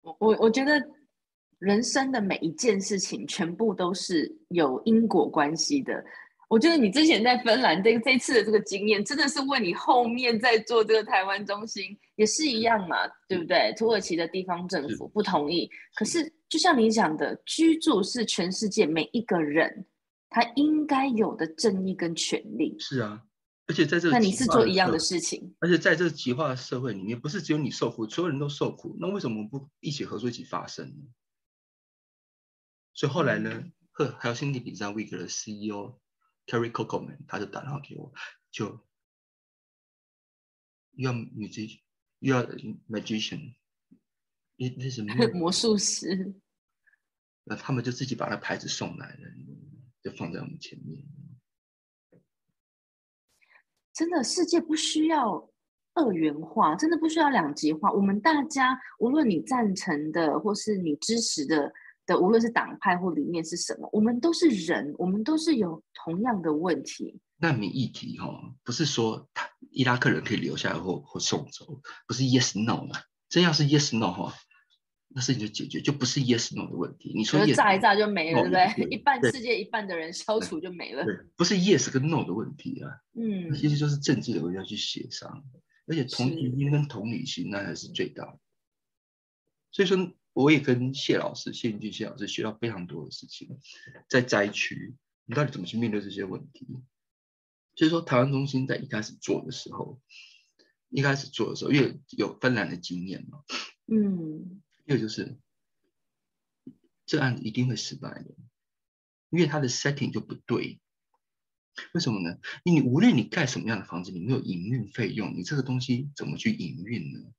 我我我觉得人生的每一件事情，全部都是有因果关系的。我觉得你之前在芬兰这这次的这个经验，真的是为你后面在做这个台湾中心也是一样嘛，对不对？土耳其的地方政府不同意，可是就像你讲的，居住是全世界每一个人他应该有的正义跟权利。是啊，而且在这个那你是做一样的事情，而且在这个极化的社会里面，不是只有你受苦，所有人都受苦。那为什么不一起合作，一起发声呢？所以后来呢，赫还有新地比赛 Week 的 CEO Terry Cocoman 他就打电话给我，就又要 musician，又要 magician，那那什么？[laughs] 魔术师。[laughs] 那他们就自己把那牌子送来了，就放在我们前面。真的，世界不需要二元化，真的不需要两极化。我们大家，无论你赞成的，或是你支持的的，无论是党派或理念是什么，我们都是人，我们都是有同样的问题。难民议题哈、哦，不是说他伊拉克人可以留下来或或送走，不是 yes no 嘛？真要是 yes no 哈、那事情就解决，就不是 yes no 的问题。你说 yes，炸一炸就没了，对不对？一半世界一半的人消除就没了。对，不是 yes 跟 no 的问题啊，嗯，其实就是政治的问题要去协商，而且同是情心跟同理心那才是最大的。所以说，我也跟谢老师、谢云俊谢老师学到非常多的事情，在灾区，你到底怎么去面对这些问题？所以说，台湾中心在一开始做的时候，一开始做的时候，因为有芬兰的经验嘛，嗯，一个就是这案子一定会失败的，因为它的 setting 就不对。为什么呢？因为你无论你盖什么样的房子，你没有营运费用，你这个东西怎么去营运呢？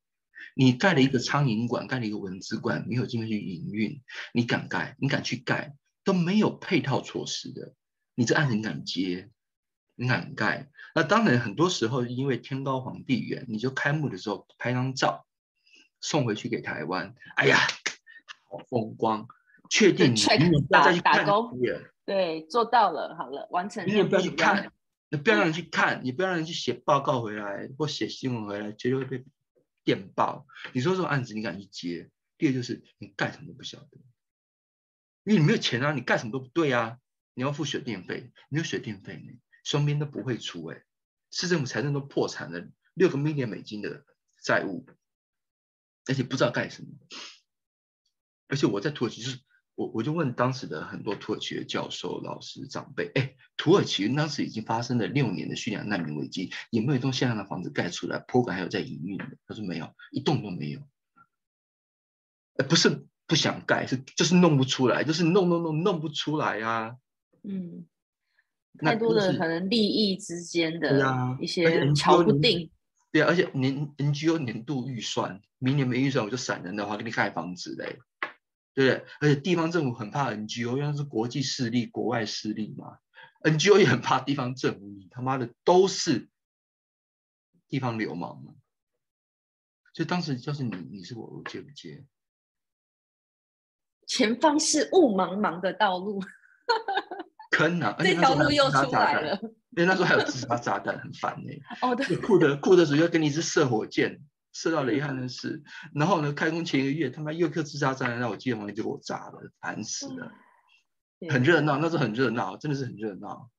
你盖了一个苍蝇馆，盖了一个蚊子馆，没有经费去营运，你敢盖？你敢去盖？都没有配套措施的，你这案子你敢接？你敢盖？那当然，很多时候因为天高皇帝远，你就开幕的时候拍张照，送回去给台湾。哎呀，好风光，确定你不要再去看对，做到了，好了，完成。你也不要去看，你不要让人去看，你不要让人去写报告回来或写新闻回来，绝对会被电报。你说这种案子你敢去接？第二就是你干什么都不晓得，因为你没有钱啊，你干什么都不对啊，你要付水电费，没有水电费呢，双边都不会出哎，市政府财政都破产了，六个 million 美金的债务，而且不知道干什么，而且我在土耳其是。我我就问当时的很多土耳其的教授、老师、长辈，哎，土耳其当时已经发生了六年的叙利亚难民危机，有没有一栋像样的房子盖出来？坡管还有在营运的？他说没有，一栋都没有。呃，不是不想盖，是就是弄不出来，就是弄弄弄弄不出来呀。嗯，太多的可能利益之间的一些瞧不定。对啊，而且年 NGO 年度预算，明年没预算我就散人的话，给你盖房子嘞。对不对？而且地方政府很怕 NGO，因为是国际势力、国外势力嘛。NGO 也很怕地方政府，你他妈的都是地方流氓嘛。所以当时就是你，你是我，我接不接？前方是雾茫茫的道路，[laughs] 坑啊！这条路又出来了。因为那时候还有自杀炸弹，很烦呢。哦，对。酷的酷的时候要跟你一直射火箭。射到了遗憾的是，然后呢？开工前一个月，他妈又颗自杀炸弹，让我记得房间就给我炸了，烦死了。很热闹，那时候很热闹，真的是很热闹。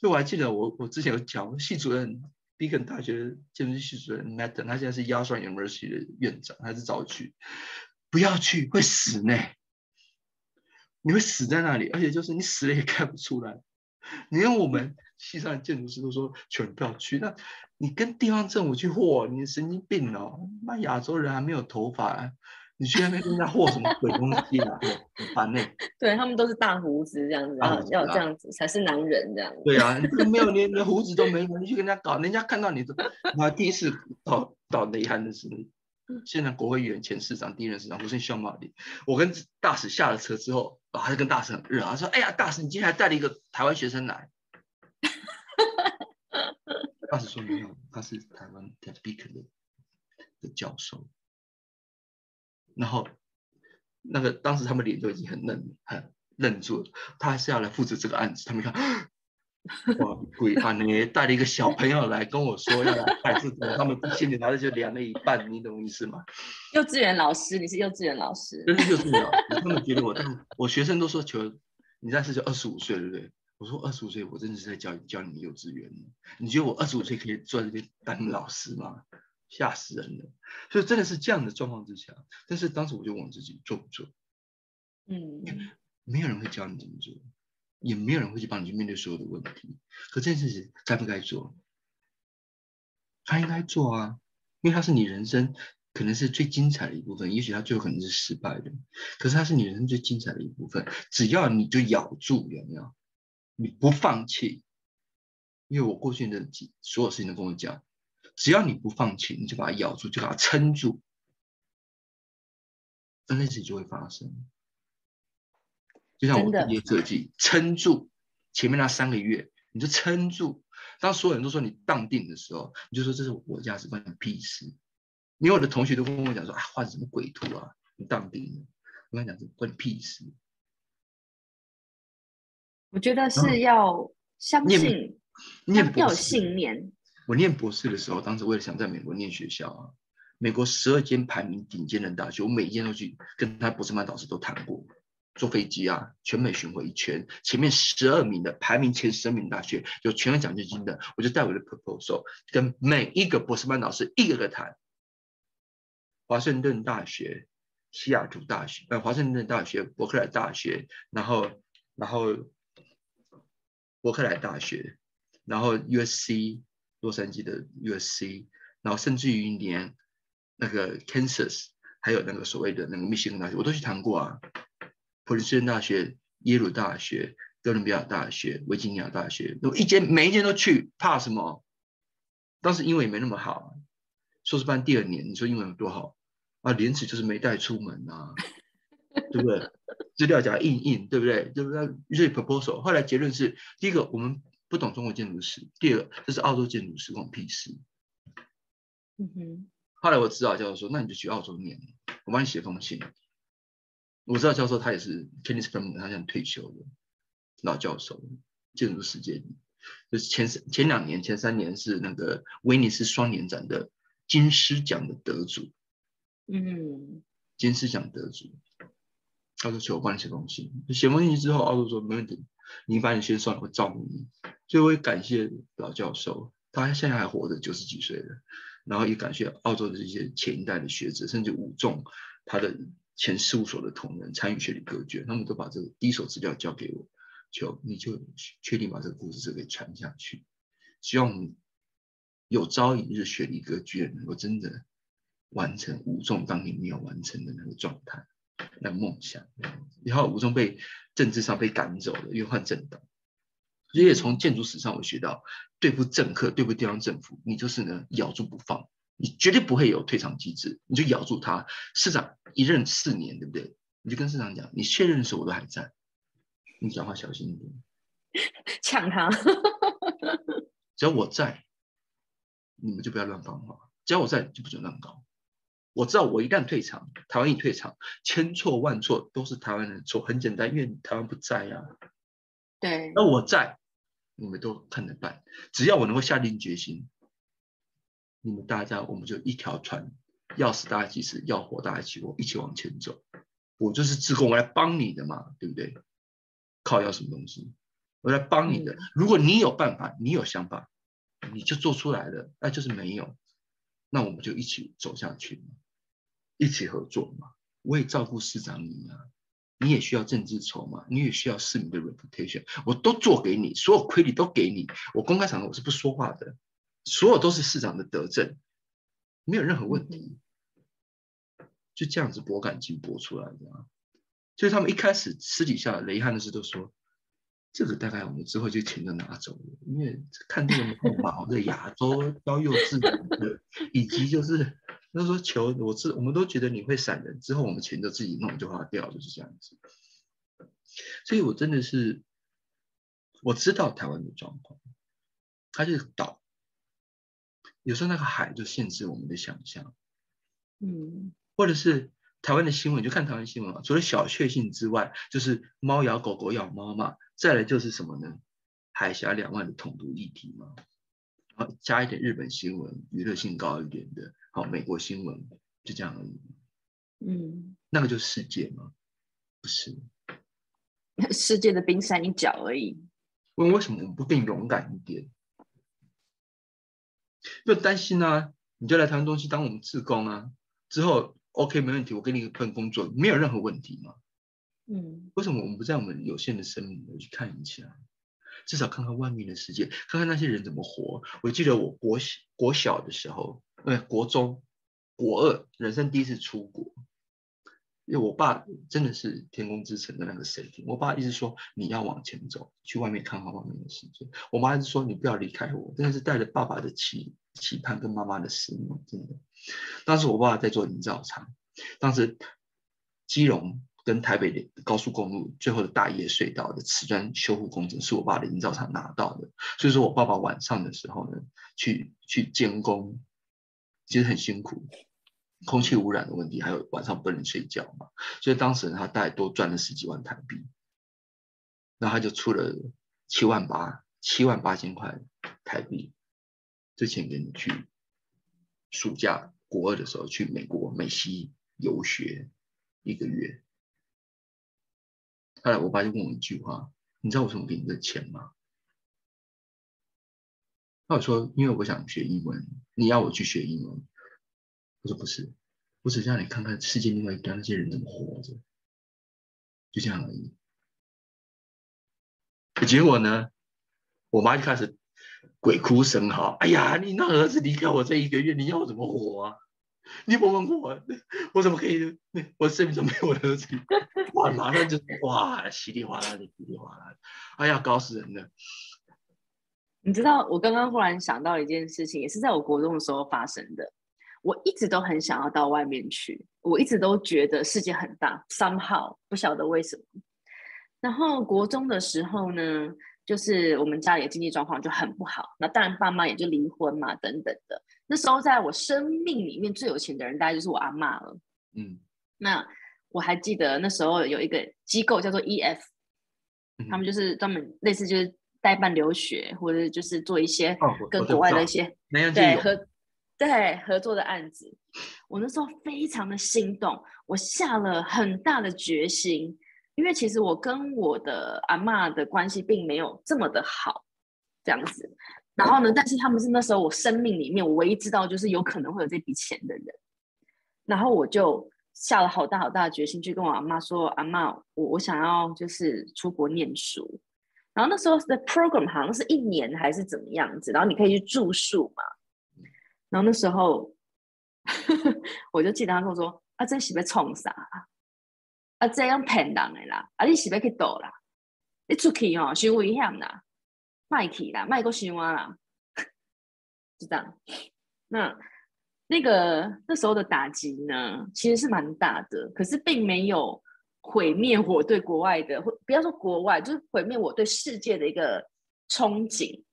所以我还记得，我我之前有讲，系主任，Beacon 大学建筑系主任 Matt，他现在是 Yale University 的院长，他是早去？不要去，会死呢。你会死在那里，而且就是你死了也看不出来。你看我们西上的建筑师都说全不要去，那你跟地方政府去和，你神经病哦！那，亚洲人还没有头发，你去那边跟人家和什么鬼东西啊？[laughs] 很烦呢。[laughs] 对他们都是大胡子这样子，要这样子才是男人这样。对啊，你没有 [laughs] 连连胡子都没有，你去跟人家搞，人家看到你都，我第一次到到雷汉的是，现在国会议员前市长、第一任市长胡胜笑马里，我跟大使下了车之后，他就跟大使很热，他说：“哎呀，大使，你今天还带了一个台湾学生来。”大使说没有，他是台湾 Ted Beacon 的的教授。然后那个当时他们脸都已经很愣，很愣住了。他还是要来负责这个案子。他们看，哇，鬼啊！你带了一个小朋友来跟我说要来盖这个，他们心里拿着就凉了一半，你懂意思吗？幼稚园老师，你是幼稚园老师？真是幼稚园老师。他们觉得我，但我学生都说求你，那是就二十五岁，对不对？我说二十五岁，我真的是在教教你们幼稚园你觉得我二十五岁可以坐在这边当老师吗？吓死人了！所以真的是这样的状况之下，但是当时我就问我自己做不做？嗯，没有人会教你怎么做，也没有人会去帮你去面对所有的问题。可这件事情该不该做？他应该做啊，因为他是你人生可能是最精彩的一部分。也许他最后可能是失败的，可是他是你人生最精彩的一部分。只要你就咬住，有没有？你不放弃，因为我过去的所有事情都跟我讲，只要你不放弃，你就把它咬住，就把它撑住，那件事情就会发生。就像我毕业设计，撑住前面那三个月，你就撑住。当所有人都说你淡定的时候，你就说这是我价值观，屁事。因为我的同学都跟我讲说啊，画什么鬼图啊，你淡定了。我跟你讲，这关你屁事。我觉得是要相信，要要有信念。我念博士的时候，当时为了想在美国念学校啊，美国十二间排名顶尖的大学，我每一间都去跟他博士班导师都谈过。坐飞机啊，全美巡回一圈，前面十二名的排名前十名大学有全额奖学金的，我就带我的 proposal 跟每一个博士班导师一个个谈。华盛顿大学、西雅图大学、呃华盛顿大学、伯克莱大学，然后然后伯克莱大学，然后 USC 洛杉矶的 USC，然后甚至于连那个 Kansas，还有那个所谓的那个密歇根大学，我都去谈过啊。普林斯顿大学、耶鲁大学、哥伦比亚大学、维吉尼亚大学，我一间每一间都去，怕什么？当时英文也没那么好，硕士班第二年，你说英文有多好啊？连词就是没带出门啊，对不对？资料夹印印，对不对？对不对？于是 proposal，后来结论是：第一个，我们不懂中国建筑史；第二，这是澳洲建筑史，关我屁事。嗯哼。后来我指导教授说：“那你就去澳洲念，我帮你写封信。”我知道教授他也是 Kenneth f e r m 他现在退休的老教授，建筑世界里，就是前前两年、前三年是那个威尼斯双年展的金狮奖的得主，嗯，金狮奖得主，他说求我帮你写封信，写封信之后，澳洲说没问题，你把你先算了，我照顾你。所以我也感谢老教授，他现在还活着，九十几岁了，然后也感谢澳洲的这些前一代的学者，甚至武仲他的。前事务所的同仁参与学理隔绝，他们都把这个第一手资料交给我，就你就确定把这个故事就给传下去。希望有朝一日学理隔绝能够真的完成吴仲当年没有完成的那个状态、那个梦想。然后吴中被政治上被赶走了，因为换政党。所以从建筑史上我学到，对付政客、对付地方政府，你就是呢咬住不放。你绝对不会有退场机制，你就咬住他。市长一任四年，对不对？你就跟市长讲，你卸任的时候我都还在，你讲话小心一点，[laughs] 抢他。只要我在，你们就不要乱放话。只要我在，就不准乱搞。我知道，我一旦退场，台湾一退场，千错万错都是台湾人的错。很简单，因为台湾不在呀。对。那我在，你们都看着办。只要我能够下定决心。你们大家，我们就一条船，要死大家一起死，要活大家一起活，一起往前走。我就是自贡，我来帮你的嘛，对不对？靠要什么东西？我来帮你的。如果你有办法，你有想法，你就做出来了。那就是没有，那我们就一起走下去嘛，一起合作嘛。我也照顾市长你啊，你也需要政治筹码，你也需要市民的 reputation，我都做给你，所有亏礼都给你。我公开场合我是不说话的。所有都是市长的德政，没有任何问题，就这样子博感情博出来的。所以他们一开始私底下雷汉的事都说，这个大概我们之后就钱都拿走了，因为看这个毛的亚洲 [laughs] 高幼稚的，以及就是他说球我知我们都觉得你会闪人，之后我们钱就自己弄就花掉，就是这样子。所以我真的是我知道台湾的状况，它就是岛。有时候那个海就限制我们的想象，嗯，或者是台湾的新闻，就看台湾新闻嘛。除了小确幸之外，就是猫咬狗狗咬猫嘛。再来就是什么呢？海峡两岸的统独议题嘛。然后加一点日本新闻，娱乐性高一点的，好美国新闻，就这样而已。嗯，那个就是世界吗？不是，[laughs] 世界的冰山一角而已。问为什么我们不更勇敢一点？就担心啊，你就来台湾东西当我们自工啊，之后 OK 没问题，我给你一份工作，没有任何问题嘛。嗯，为什么我们不在我们有限的生命里去看一下，至少看看外面的世界，看看那些人怎么活？我记得我国国小的时候，哎，国中、国二，人生第一次出国。因为我爸真的是天空之城的那个 setting，我爸一直说你要往前走，去外面看看外面的世界。我妈一直说你不要离开我，真的是带着爸爸的期期盼跟妈妈的思念，真的。当时我爸爸在做营造厂，当时基隆跟台北的高速公路最后的大叶隧道的瓷砖修复工程是我爸的营造厂拿到的，所以说我爸爸晚上的时候呢，去去监工，其实很辛苦。空气污染的问题，还有晚上不能睡觉嘛，所以当时他大概多赚了十几万台币，那他就出了七万八七万八千块台币，这钱给你去暑假国二的时候去美国美西游学一个月。后来我爸就问我一句话：“你知道为什么给你这钱吗？”他说：“因为我想学英文，你要我去学英文。”我说不是，我只让你看看世界另外一端那些人怎么活着，就这样而已。结果呢，我妈就开始鬼哭神嚎：“哎呀，你那儿子离开我这一个月，你要我怎么活啊？你不问我，[laughs] 我怎么可以？我生命中没有我的儿子。[laughs] ”哇，马上就哇，稀里哗啦的，稀里哗啦的，哎呀，搞死人了！你知道，我刚刚忽然想到一件事情，也是在我国中的时候发生的。我一直都很想要到外面去，我一直都觉得世界很大，somehow 不晓得为什么。然后国中的时候呢，就是我们家里的经济状况就很不好，那当然爸妈也就离婚嘛，等等的。那时候在我生命里面最有钱的人，大概就是我阿妈了。嗯，那我还记得那时候有一个机构叫做 EF，他们就是专门类似就是代办留学，或者就是做一些跟国外的一些对合。对合作的案子，我那时候非常的心动，我下了很大的决心，因为其实我跟我的阿妈的关系并没有这么的好，这样子。然后呢，但是他们是那时候我生命里面我唯一知道就是有可能会有这笔钱的人，然后我就下了好大好大的决心去跟我阿妈说：“阿妈，我我想要就是出国念书。”然后那时候的 program 好像是一年还是怎么样子，然后你可以去住宿嘛。然后那时候，[laughs] 我就记得他跟我说：“啊，这是要创啥？啊，这样骗人的啦！啊，你是要去躲啦？你出去哦，太危险啦，卖去啦，卖个伤啊啦，就这样。那那个那时候的打击呢，其实是蛮大的，可是并没有毁灭我对国外的，不要说国外，就是毁灭我对世界的一个憧憬。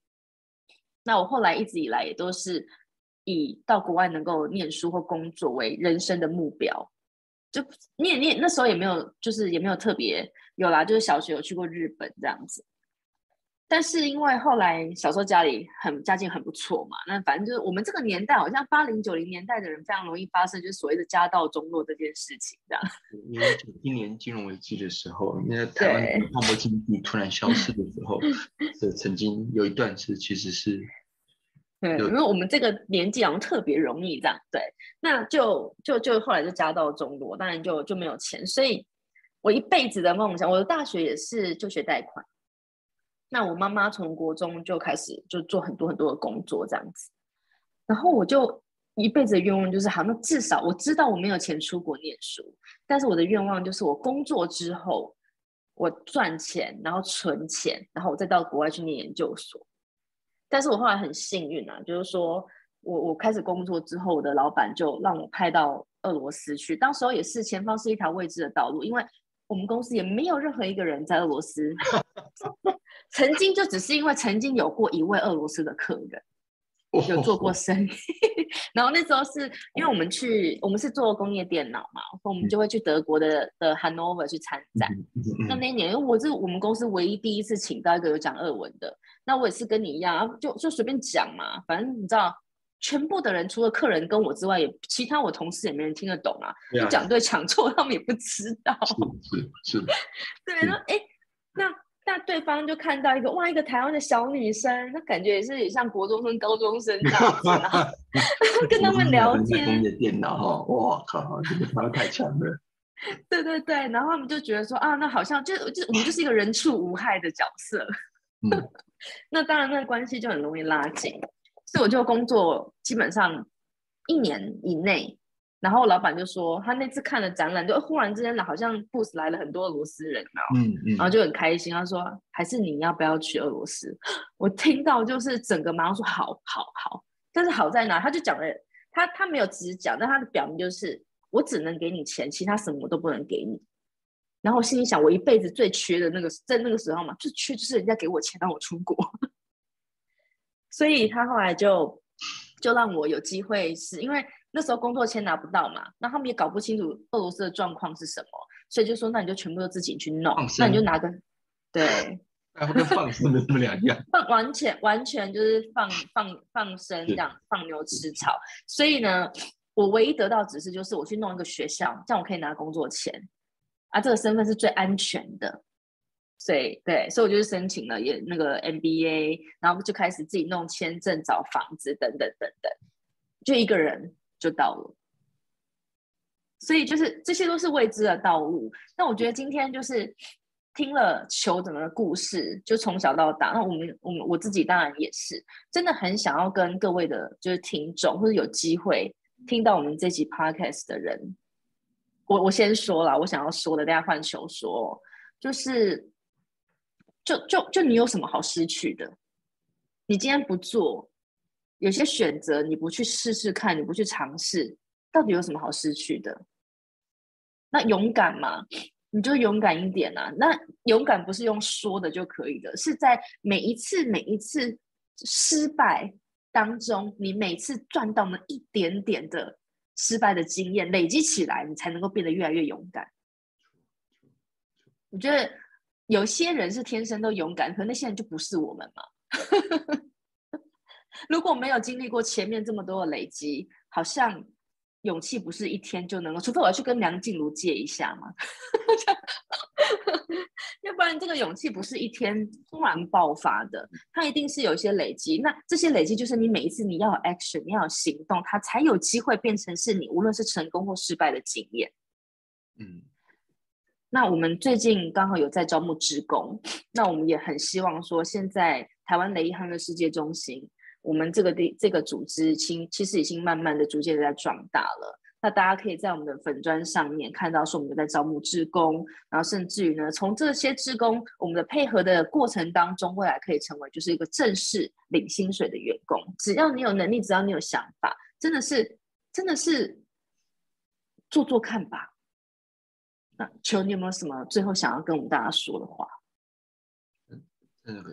那我后来一直以来也都是。以到国外能够念书或工作为人生的目标，就念念那时候也没有，就是也没有特别有啦，就是小学有去过日本这样子。但是因为后来小时候家里很家境很不错嘛，那反正就是我们这个年代，好像八零九零年代的人非常容易发生就是所谓的家道中落这件事情，这样。[laughs] 因为九一年金融危机的时候，那台湾泡沫经济突然消失的时候，[laughs] 是曾经有一段是其实是。对，因为我们这个年纪好像特别容易这样，对，那就就就后来就家道中落，当然就就没有钱，所以我一辈子的梦想，我的大学也是就学贷款。那我妈妈从国中就开始就做很多很多的工作这样子，然后我就一辈子的愿望就是，好，那至少我知道我没有钱出国念书，但是我的愿望就是我工作之后，我赚钱，然后存钱，然后我再到国外去念研究所。但是我后来很幸运啊，就是说我我开始工作之后，我的老板就让我派到俄罗斯去。当时候也是前方是一条未知的道路，因为我们公司也没有任何一个人在俄罗斯。[laughs] 曾经就只是因为曾经有过一位俄罗斯的客人。有做过生意，然后那时候是因为我们去，我们是做工业电脑嘛，我们就会去德国的的 Hanover 去参展。那那一年，因为我是我们公司唯一第一次请到一个有讲俄文的，那我也是跟你一样，就就随便讲嘛，反正你知道，全部的人除了客人跟我之外，也其他我同事也没人听得懂啊，讲对讲错他们也不知道。是是。[laughs] 对，那哎，那。那对方就看到一个哇，一个台湾的小女生，那感觉也是像国中生、高中生这样子，[laughs] 然后跟他们聊天。工业电脑哈，哇靠，这个台湾太强了。对对对，然后他们就觉得说啊，那好像就就我们就是一个人畜无害的角色。[laughs] 那当然，那关系就很容易拉近。所以我就工作基本上一年以内。然后老板就说，他那次看了展览，就忽然之间好像 boss 来了很多俄罗斯人，嗯嗯，然后就很开心。他说，还是你要不要去俄罗斯？[gasps] 我听到就是整个马上说好好好。但是好在哪？他就讲了，他他没有直接讲，但他的表明就是我只能给你钱，其他什么都不能给你。然后我心里想，我一辈子最缺的那个在那个时候嘛，最缺就是人家给我钱让我出国。[laughs] 所以他后来就就让我有机会，是因为。那时候工作签拿不到嘛，那他们也搞不清楚俄罗斯的状况是什么，所以就说那你就全部都自己去弄，那你就拿个，[laughs] 对，然后跟放生的什么两样？[laughs] 放完全完全就是放放放生这样，放牛吃草。所以呢，我唯一得到指示就是我去弄一个学校，这样我可以拿工作签，啊，这个身份是最安全的。所以对，所以我就是申请了也那个 MBA，然后就开始自己弄签证、找房子等等等等，就一个人。就到了，所以就是这些都是未知的道路。那我觉得今天就是听了球整个故事，就从小到大，那我们我们我自己当然也是真的很想要跟各位的就是听众或者有机会听到我们这集 podcast 的人，我我先说了，我想要说的，大家换球说，就是就就就你有什么好失去的？你今天不做，有些选择你不去试试看，你不去尝试，到底有什么好失去的？那勇敢嘛，你就勇敢一点啊！那勇敢不是用说的就可以的，是在每一次每一次失败当中，你每次赚到那一点点的失败的经验累积起来，你才能够变得越来越勇敢。我觉得有些人是天生都勇敢，可那些人就不是我们嘛。[laughs] 如果没有经历过前面这么多的累积，好像。勇气不是一天就能够，除非我要去跟梁静茹借一下嘛，[laughs] 要不然这个勇气不是一天突然爆发的，它一定是有一些累积。那这些累积就是你每一次你要有 action，你要有行动，它才有机会变成是你无论是成功或失败的经验。嗯，那我们最近刚好有在招募职工，那我们也很希望说，现在台湾雷伊汉的世界中心。我们这个地这个组织，其其实已经慢慢的、逐渐的在壮大了。那大家可以在我们的粉砖上面看到，说我们在招募志工，然后甚至于呢，从这些志工我们的配合的过程当中，未来可以成为就是一个正式领薪水的员工。只要你有能力，只要你有想法，真的是真的是做做看吧。那求你有没有什么最后想要跟我们大家说的话？那个。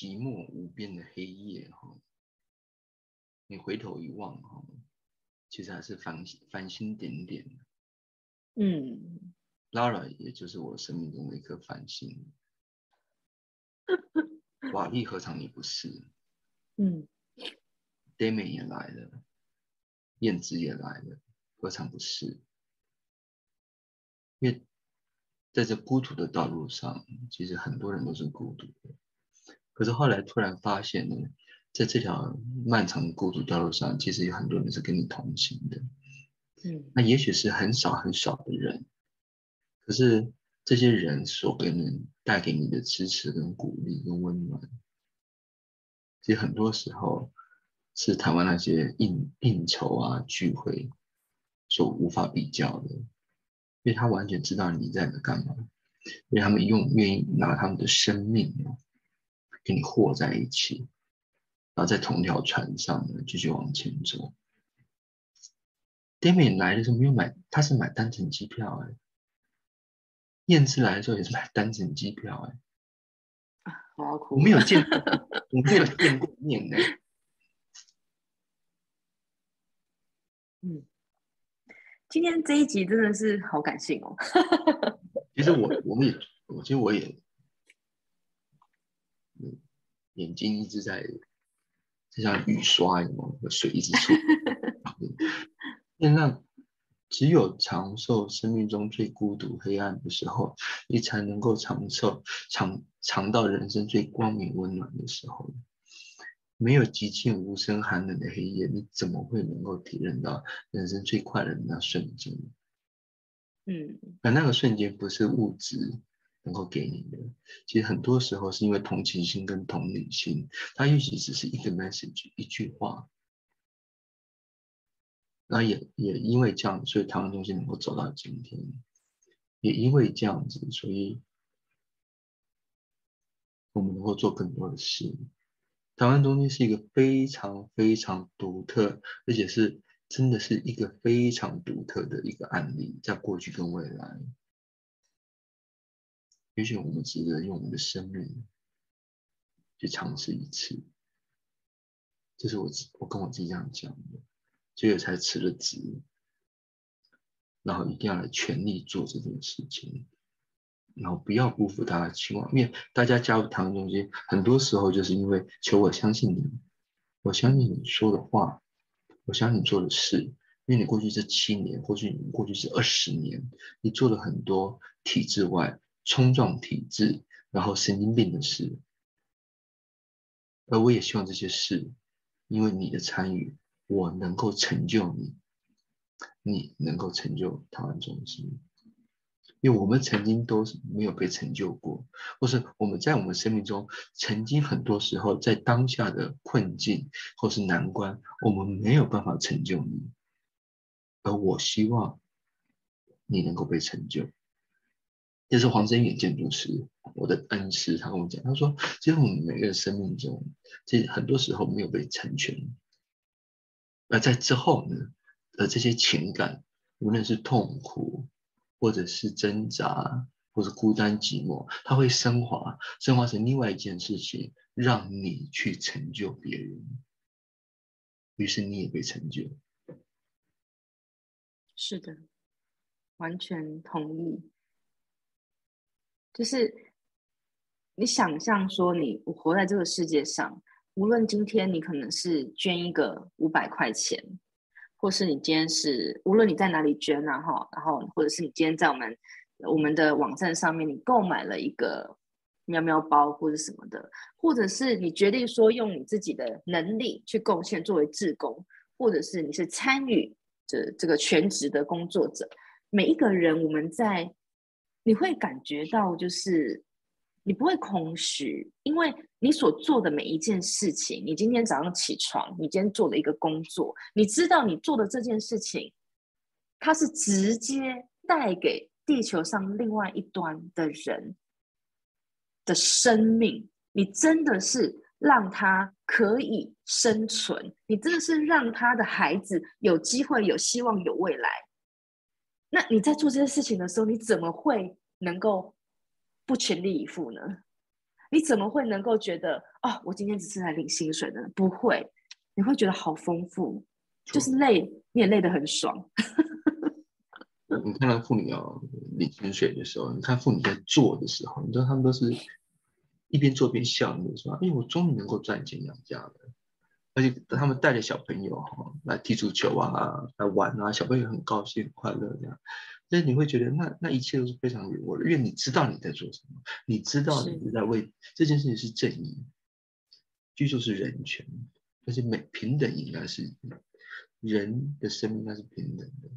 寂寞无边的黑夜，哈，你回头一望，哈，其实还是繁繁星点点。嗯，Lara 也就是我生命中的一颗繁星。瓦力何尝你不是？[laughs] 嗯，Damian 也来了，燕子也来了，何尝不是？因为在这孤独的道路上，其实很多人都是孤独的。可是后来突然发现呢，在这条漫长的孤独道路上，其实有很多人是跟你同行的。嗯，那也许是很少很少的人，可是这些人所给你带给你的支持、跟鼓励、跟温暖，其实很多时候是台湾那些应应酬啊聚会所无法比较的，因为他完全知道你在干嘛，因为他们用愿意拿他们的生命。跟你和在一起，然后在同条船上呢，继续往前走。Damian 来的时候没有买，他是买单程机票哎。燕子来的时候也是买单程机票哎。啊，我要哭。我没有见过，[laughs] 我没有见过面呢。嗯，今天这一集真的是好感性哦。其实我，我们也，我其实我也。眼睛一直在，就像雨刷一样，水一直出。[laughs] 那只有长寿生命中最孤独、黑暗的时候，你才能够长寿、尝尝到人生最光明、温暖的时候。没有寂静无声、寒冷的黑夜，你怎么会能够体验到人生最快乐的那瞬间？嗯，而那个瞬间不是物质。能够给你的，其实很多时候是因为同情心跟同理心，它也许只是一个 message，一句话。那也也因为这样，所以台湾中心能够走到今天，也因为这样子，所以我们能够做更多的事。台湾中心是一个非常非常独特，而且是真的是一个非常独特的一个案例，在过去跟未来。也许我们值得用我们的生命去尝试一次，这是我我跟我自己这样讲的，所以才辞了职，然后一定要来全力做这件事情，然后不要辜负大家期望。因为大家加入唐中心，很多时候就是因为求我相信你，我相信你说的话，我相信你做的事，因为你过去这七年，或许你过去这二十年，你做了很多体制外。冲撞体制，然后神经病的事，而我也希望这些事，因为你的参与，我能够成就你，你能够成就台湾中心。因为我们曾经都是没有被成就过，或是我们在我们生命中曾经很多时候在当下的困境或是难关，我们没有办法成就你，而我希望你能够被成就。这是黄真远建筑师，我的恩师，他跟我讲，他说，其实我们每个人生命中，这很多时候没有被成全，而在之后呢，呃，这些情感，无论是痛苦。或者是挣扎，或者孤单寂寞，它会升华，升华成另外一件事情，让你去成就别人。于是你也被成就。是的，完全同意。就是你想象说，你活在这个世界上，无论今天你可能是捐一个五百块钱。或是你今天是，无论你在哪里捐啊哈，然后或者是你今天在我们我们的网站上面，你购买了一个喵喵包或者什么的，或者是你决定说用你自己的能力去贡献作为志工，或者是你是参与这这个全职的工作者，每一个人我们在你会感觉到就是。你不会空虚，因为你所做的每一件事情，你今天早上起床，你今天做了一个工作，你知道你做的这件事情，它是直接带给地球上另外一端的人的生命，你真的是让他可以生存，你真的是让他的孩子有机会、有希望、有未来。那你在做这些事情的时候，你怎么会能够？不全力以赴呢？你怎么会能够觉得哦，我今天只是来领薪水的？不会，你会觉得好丰富，就是累，你也累得很爽。[laughs] 你看到妇女要领薪水的时候，你看妇女在做的时候，你知道他们都是一边做边笑，你说：“哎，我终于能够赚钱养家了。”而且他们带着小朋友哈来踢足球啊，来玩啊，小朋友很高兴、很快乐这样。所以你会觉得那那一切都是非常有我，因为你知道你在做什么，你知道你是。在为这件事情是正义，居住是人权，而且每平等应该是人的生命应该是平等的，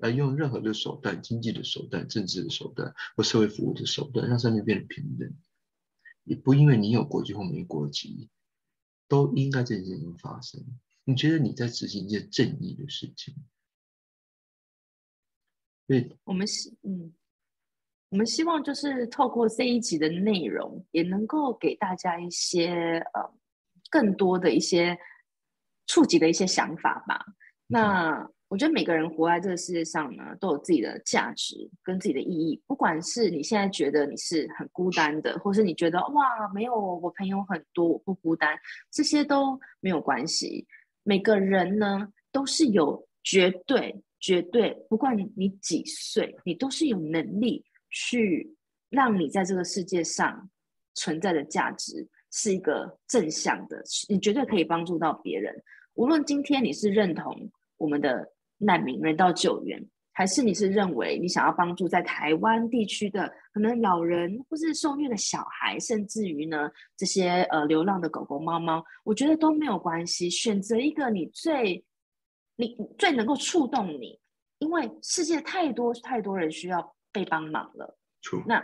而用任何的手段，经济的手段、政治的手段或社会服务的手段，让生命变得平等，也不因为你有国籍或没国籍，都应该这件事情发生。你觉得你在执行一件正义的事情？对，我们希嗯，我们希望就是透过这一集的内容，也能够给大家一些呃更多的一些触及的一些想法吧。那我觉得每个人活在这个世界上呢，都有自己的价值跟自己的意义。不管是你现在觉得你是很孤单的，或是你觉得哇没有我朋友很多我不孤单，这些都没有关系。每个人呢都是有绝对。绝对，不管你几岁，你都是有能力去让你在这个世界上存在的价值是一个正向的，你绝对可以帮助到别人。无论今天你是认同我们的难民人道救援，还是你是认为你想要帮助在台湾地区的可能老人或是受虐的小孩，甚至于呢这些呃流浪的狗狗猫猫，我觉得都没有关系。选择一个你最。你最能够触动你，因为世界太多太多人需要被帮忙了。那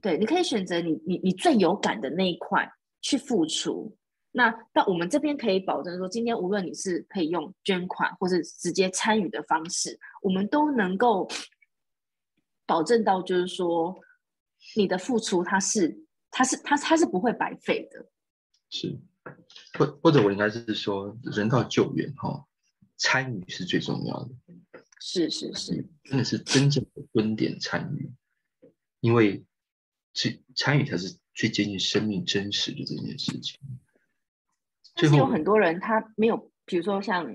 对，你可以选择你你你最有感的那一块去付出。那但我们这边可以保证说，今天无论你是可以用捐款或者直接参与的方式，我们都能够保证到，就是说你的付出它是它是它它是不会白费的。是，或或者我应该是说人道救援哈。参与是最重要的，是是是，真的是真正的蹲点参与，因为是参与才是最接近生命真实的这件事情。但是有很多人他没有，比如说像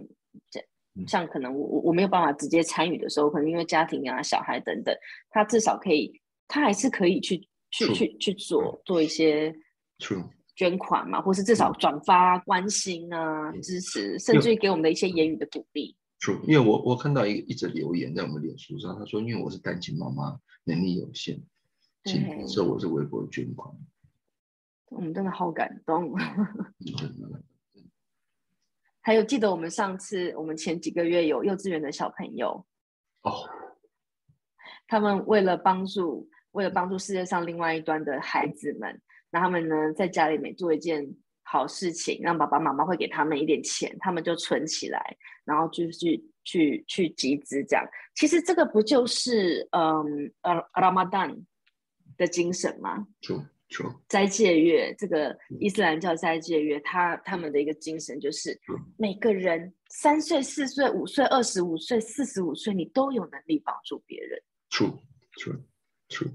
这像可能我我我没有办法直接参与的时候，可能因为家庭啊、小孩等等，他至少可以，他还是可以去去去去做做一些。捐款嘛，或是至少转发、关心啊、支持，甚至于给我们的一些言语的鼓励。是，因为我我看到一一则留言在我们脸书上，他说：“因为我是单亲妈妈，能力有限，请收我是微博捐款。”我们真的好感动。[laughs] 还有记得我们上次，我们前几个月有幼稚园的小朋友哦，他们为了帮助，为了帮助世界上另外一端的孩子们，那他们呢在家里面做一件好事情，让爸爸妈妈会给他们一点钱，他们就存起来，然后就去去去集资这样。其实这个不就是嗯呃 Ramadan 的精神吗？就斋戒月，这个伊斯兰教斋戒月，他他们的一个精神就是，每个人三岁、四岁、五岁、二十五岁、四十五岁，你都有能力帮助别人。True，true，true。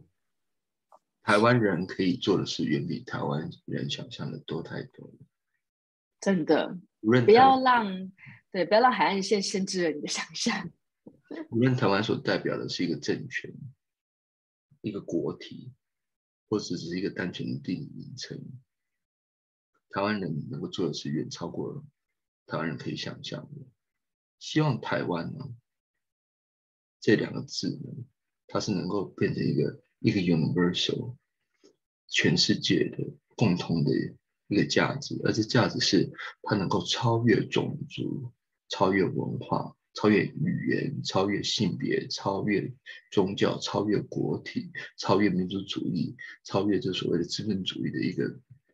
台湾人可以做的事，远比台湾人想象的多太多了。真的，不要让对，不要让海岸线限制了你的想象。无论台湾所代表的是一个政权，一个国体。或者只是一个单纯的地理名称，台湾人能够做的是远超过台湾人可以想象的。希望台湾呢这两个字呢，它是能够变成一个一个 universal 全世界的共同的一个价值，而这价值是它能够超越种族、超越文化。超越语言，超越性别，超越宗教，超越国体，超越民族主义，超越这所谓的资本主义的一个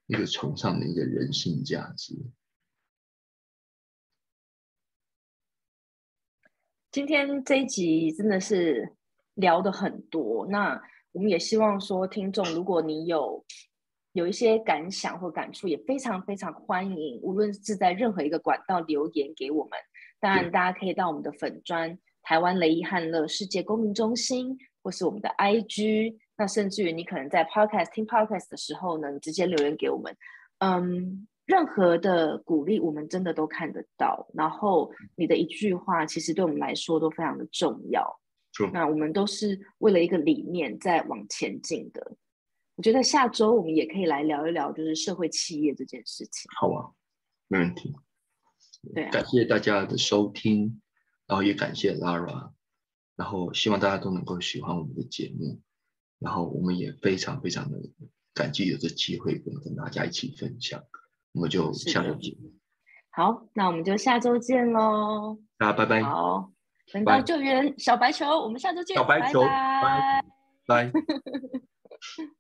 一个崇尚的一个人性价值。今天这一集真的是聊的很多，那我们也希望说，听众如果你有有一些感想或感触，也非常非常欢迎，无论是在任何一个管道留言给我们。当然，大家可以到我们的粉砖台湾雷伊汉乐世界公民中心，或是我们的 IG，那甚至于你可能在 Podcast 听 Podcast 的时候呢，你直接留言给我们，嗯，任何的鼓励我们真的都看得到。然后你的一句话，其实对我们来说都非常的重要。那我们都是为了一个理念在往前进的。我觉得下周我们也可以来聊一聊，就是社会企业这件事情。好啊，没问题。对，感谢大家的收听，然后也感谢 Lara，然后希望大家都能够喜欢我们的节目，然后我们也非常非常的感激有这机会跟跟大家一起分享，我们就下周见。好，那我们就下周见喽。大家拜拜。好，人道救援小白球，我们下周见。小白球，拜拜。[laughs]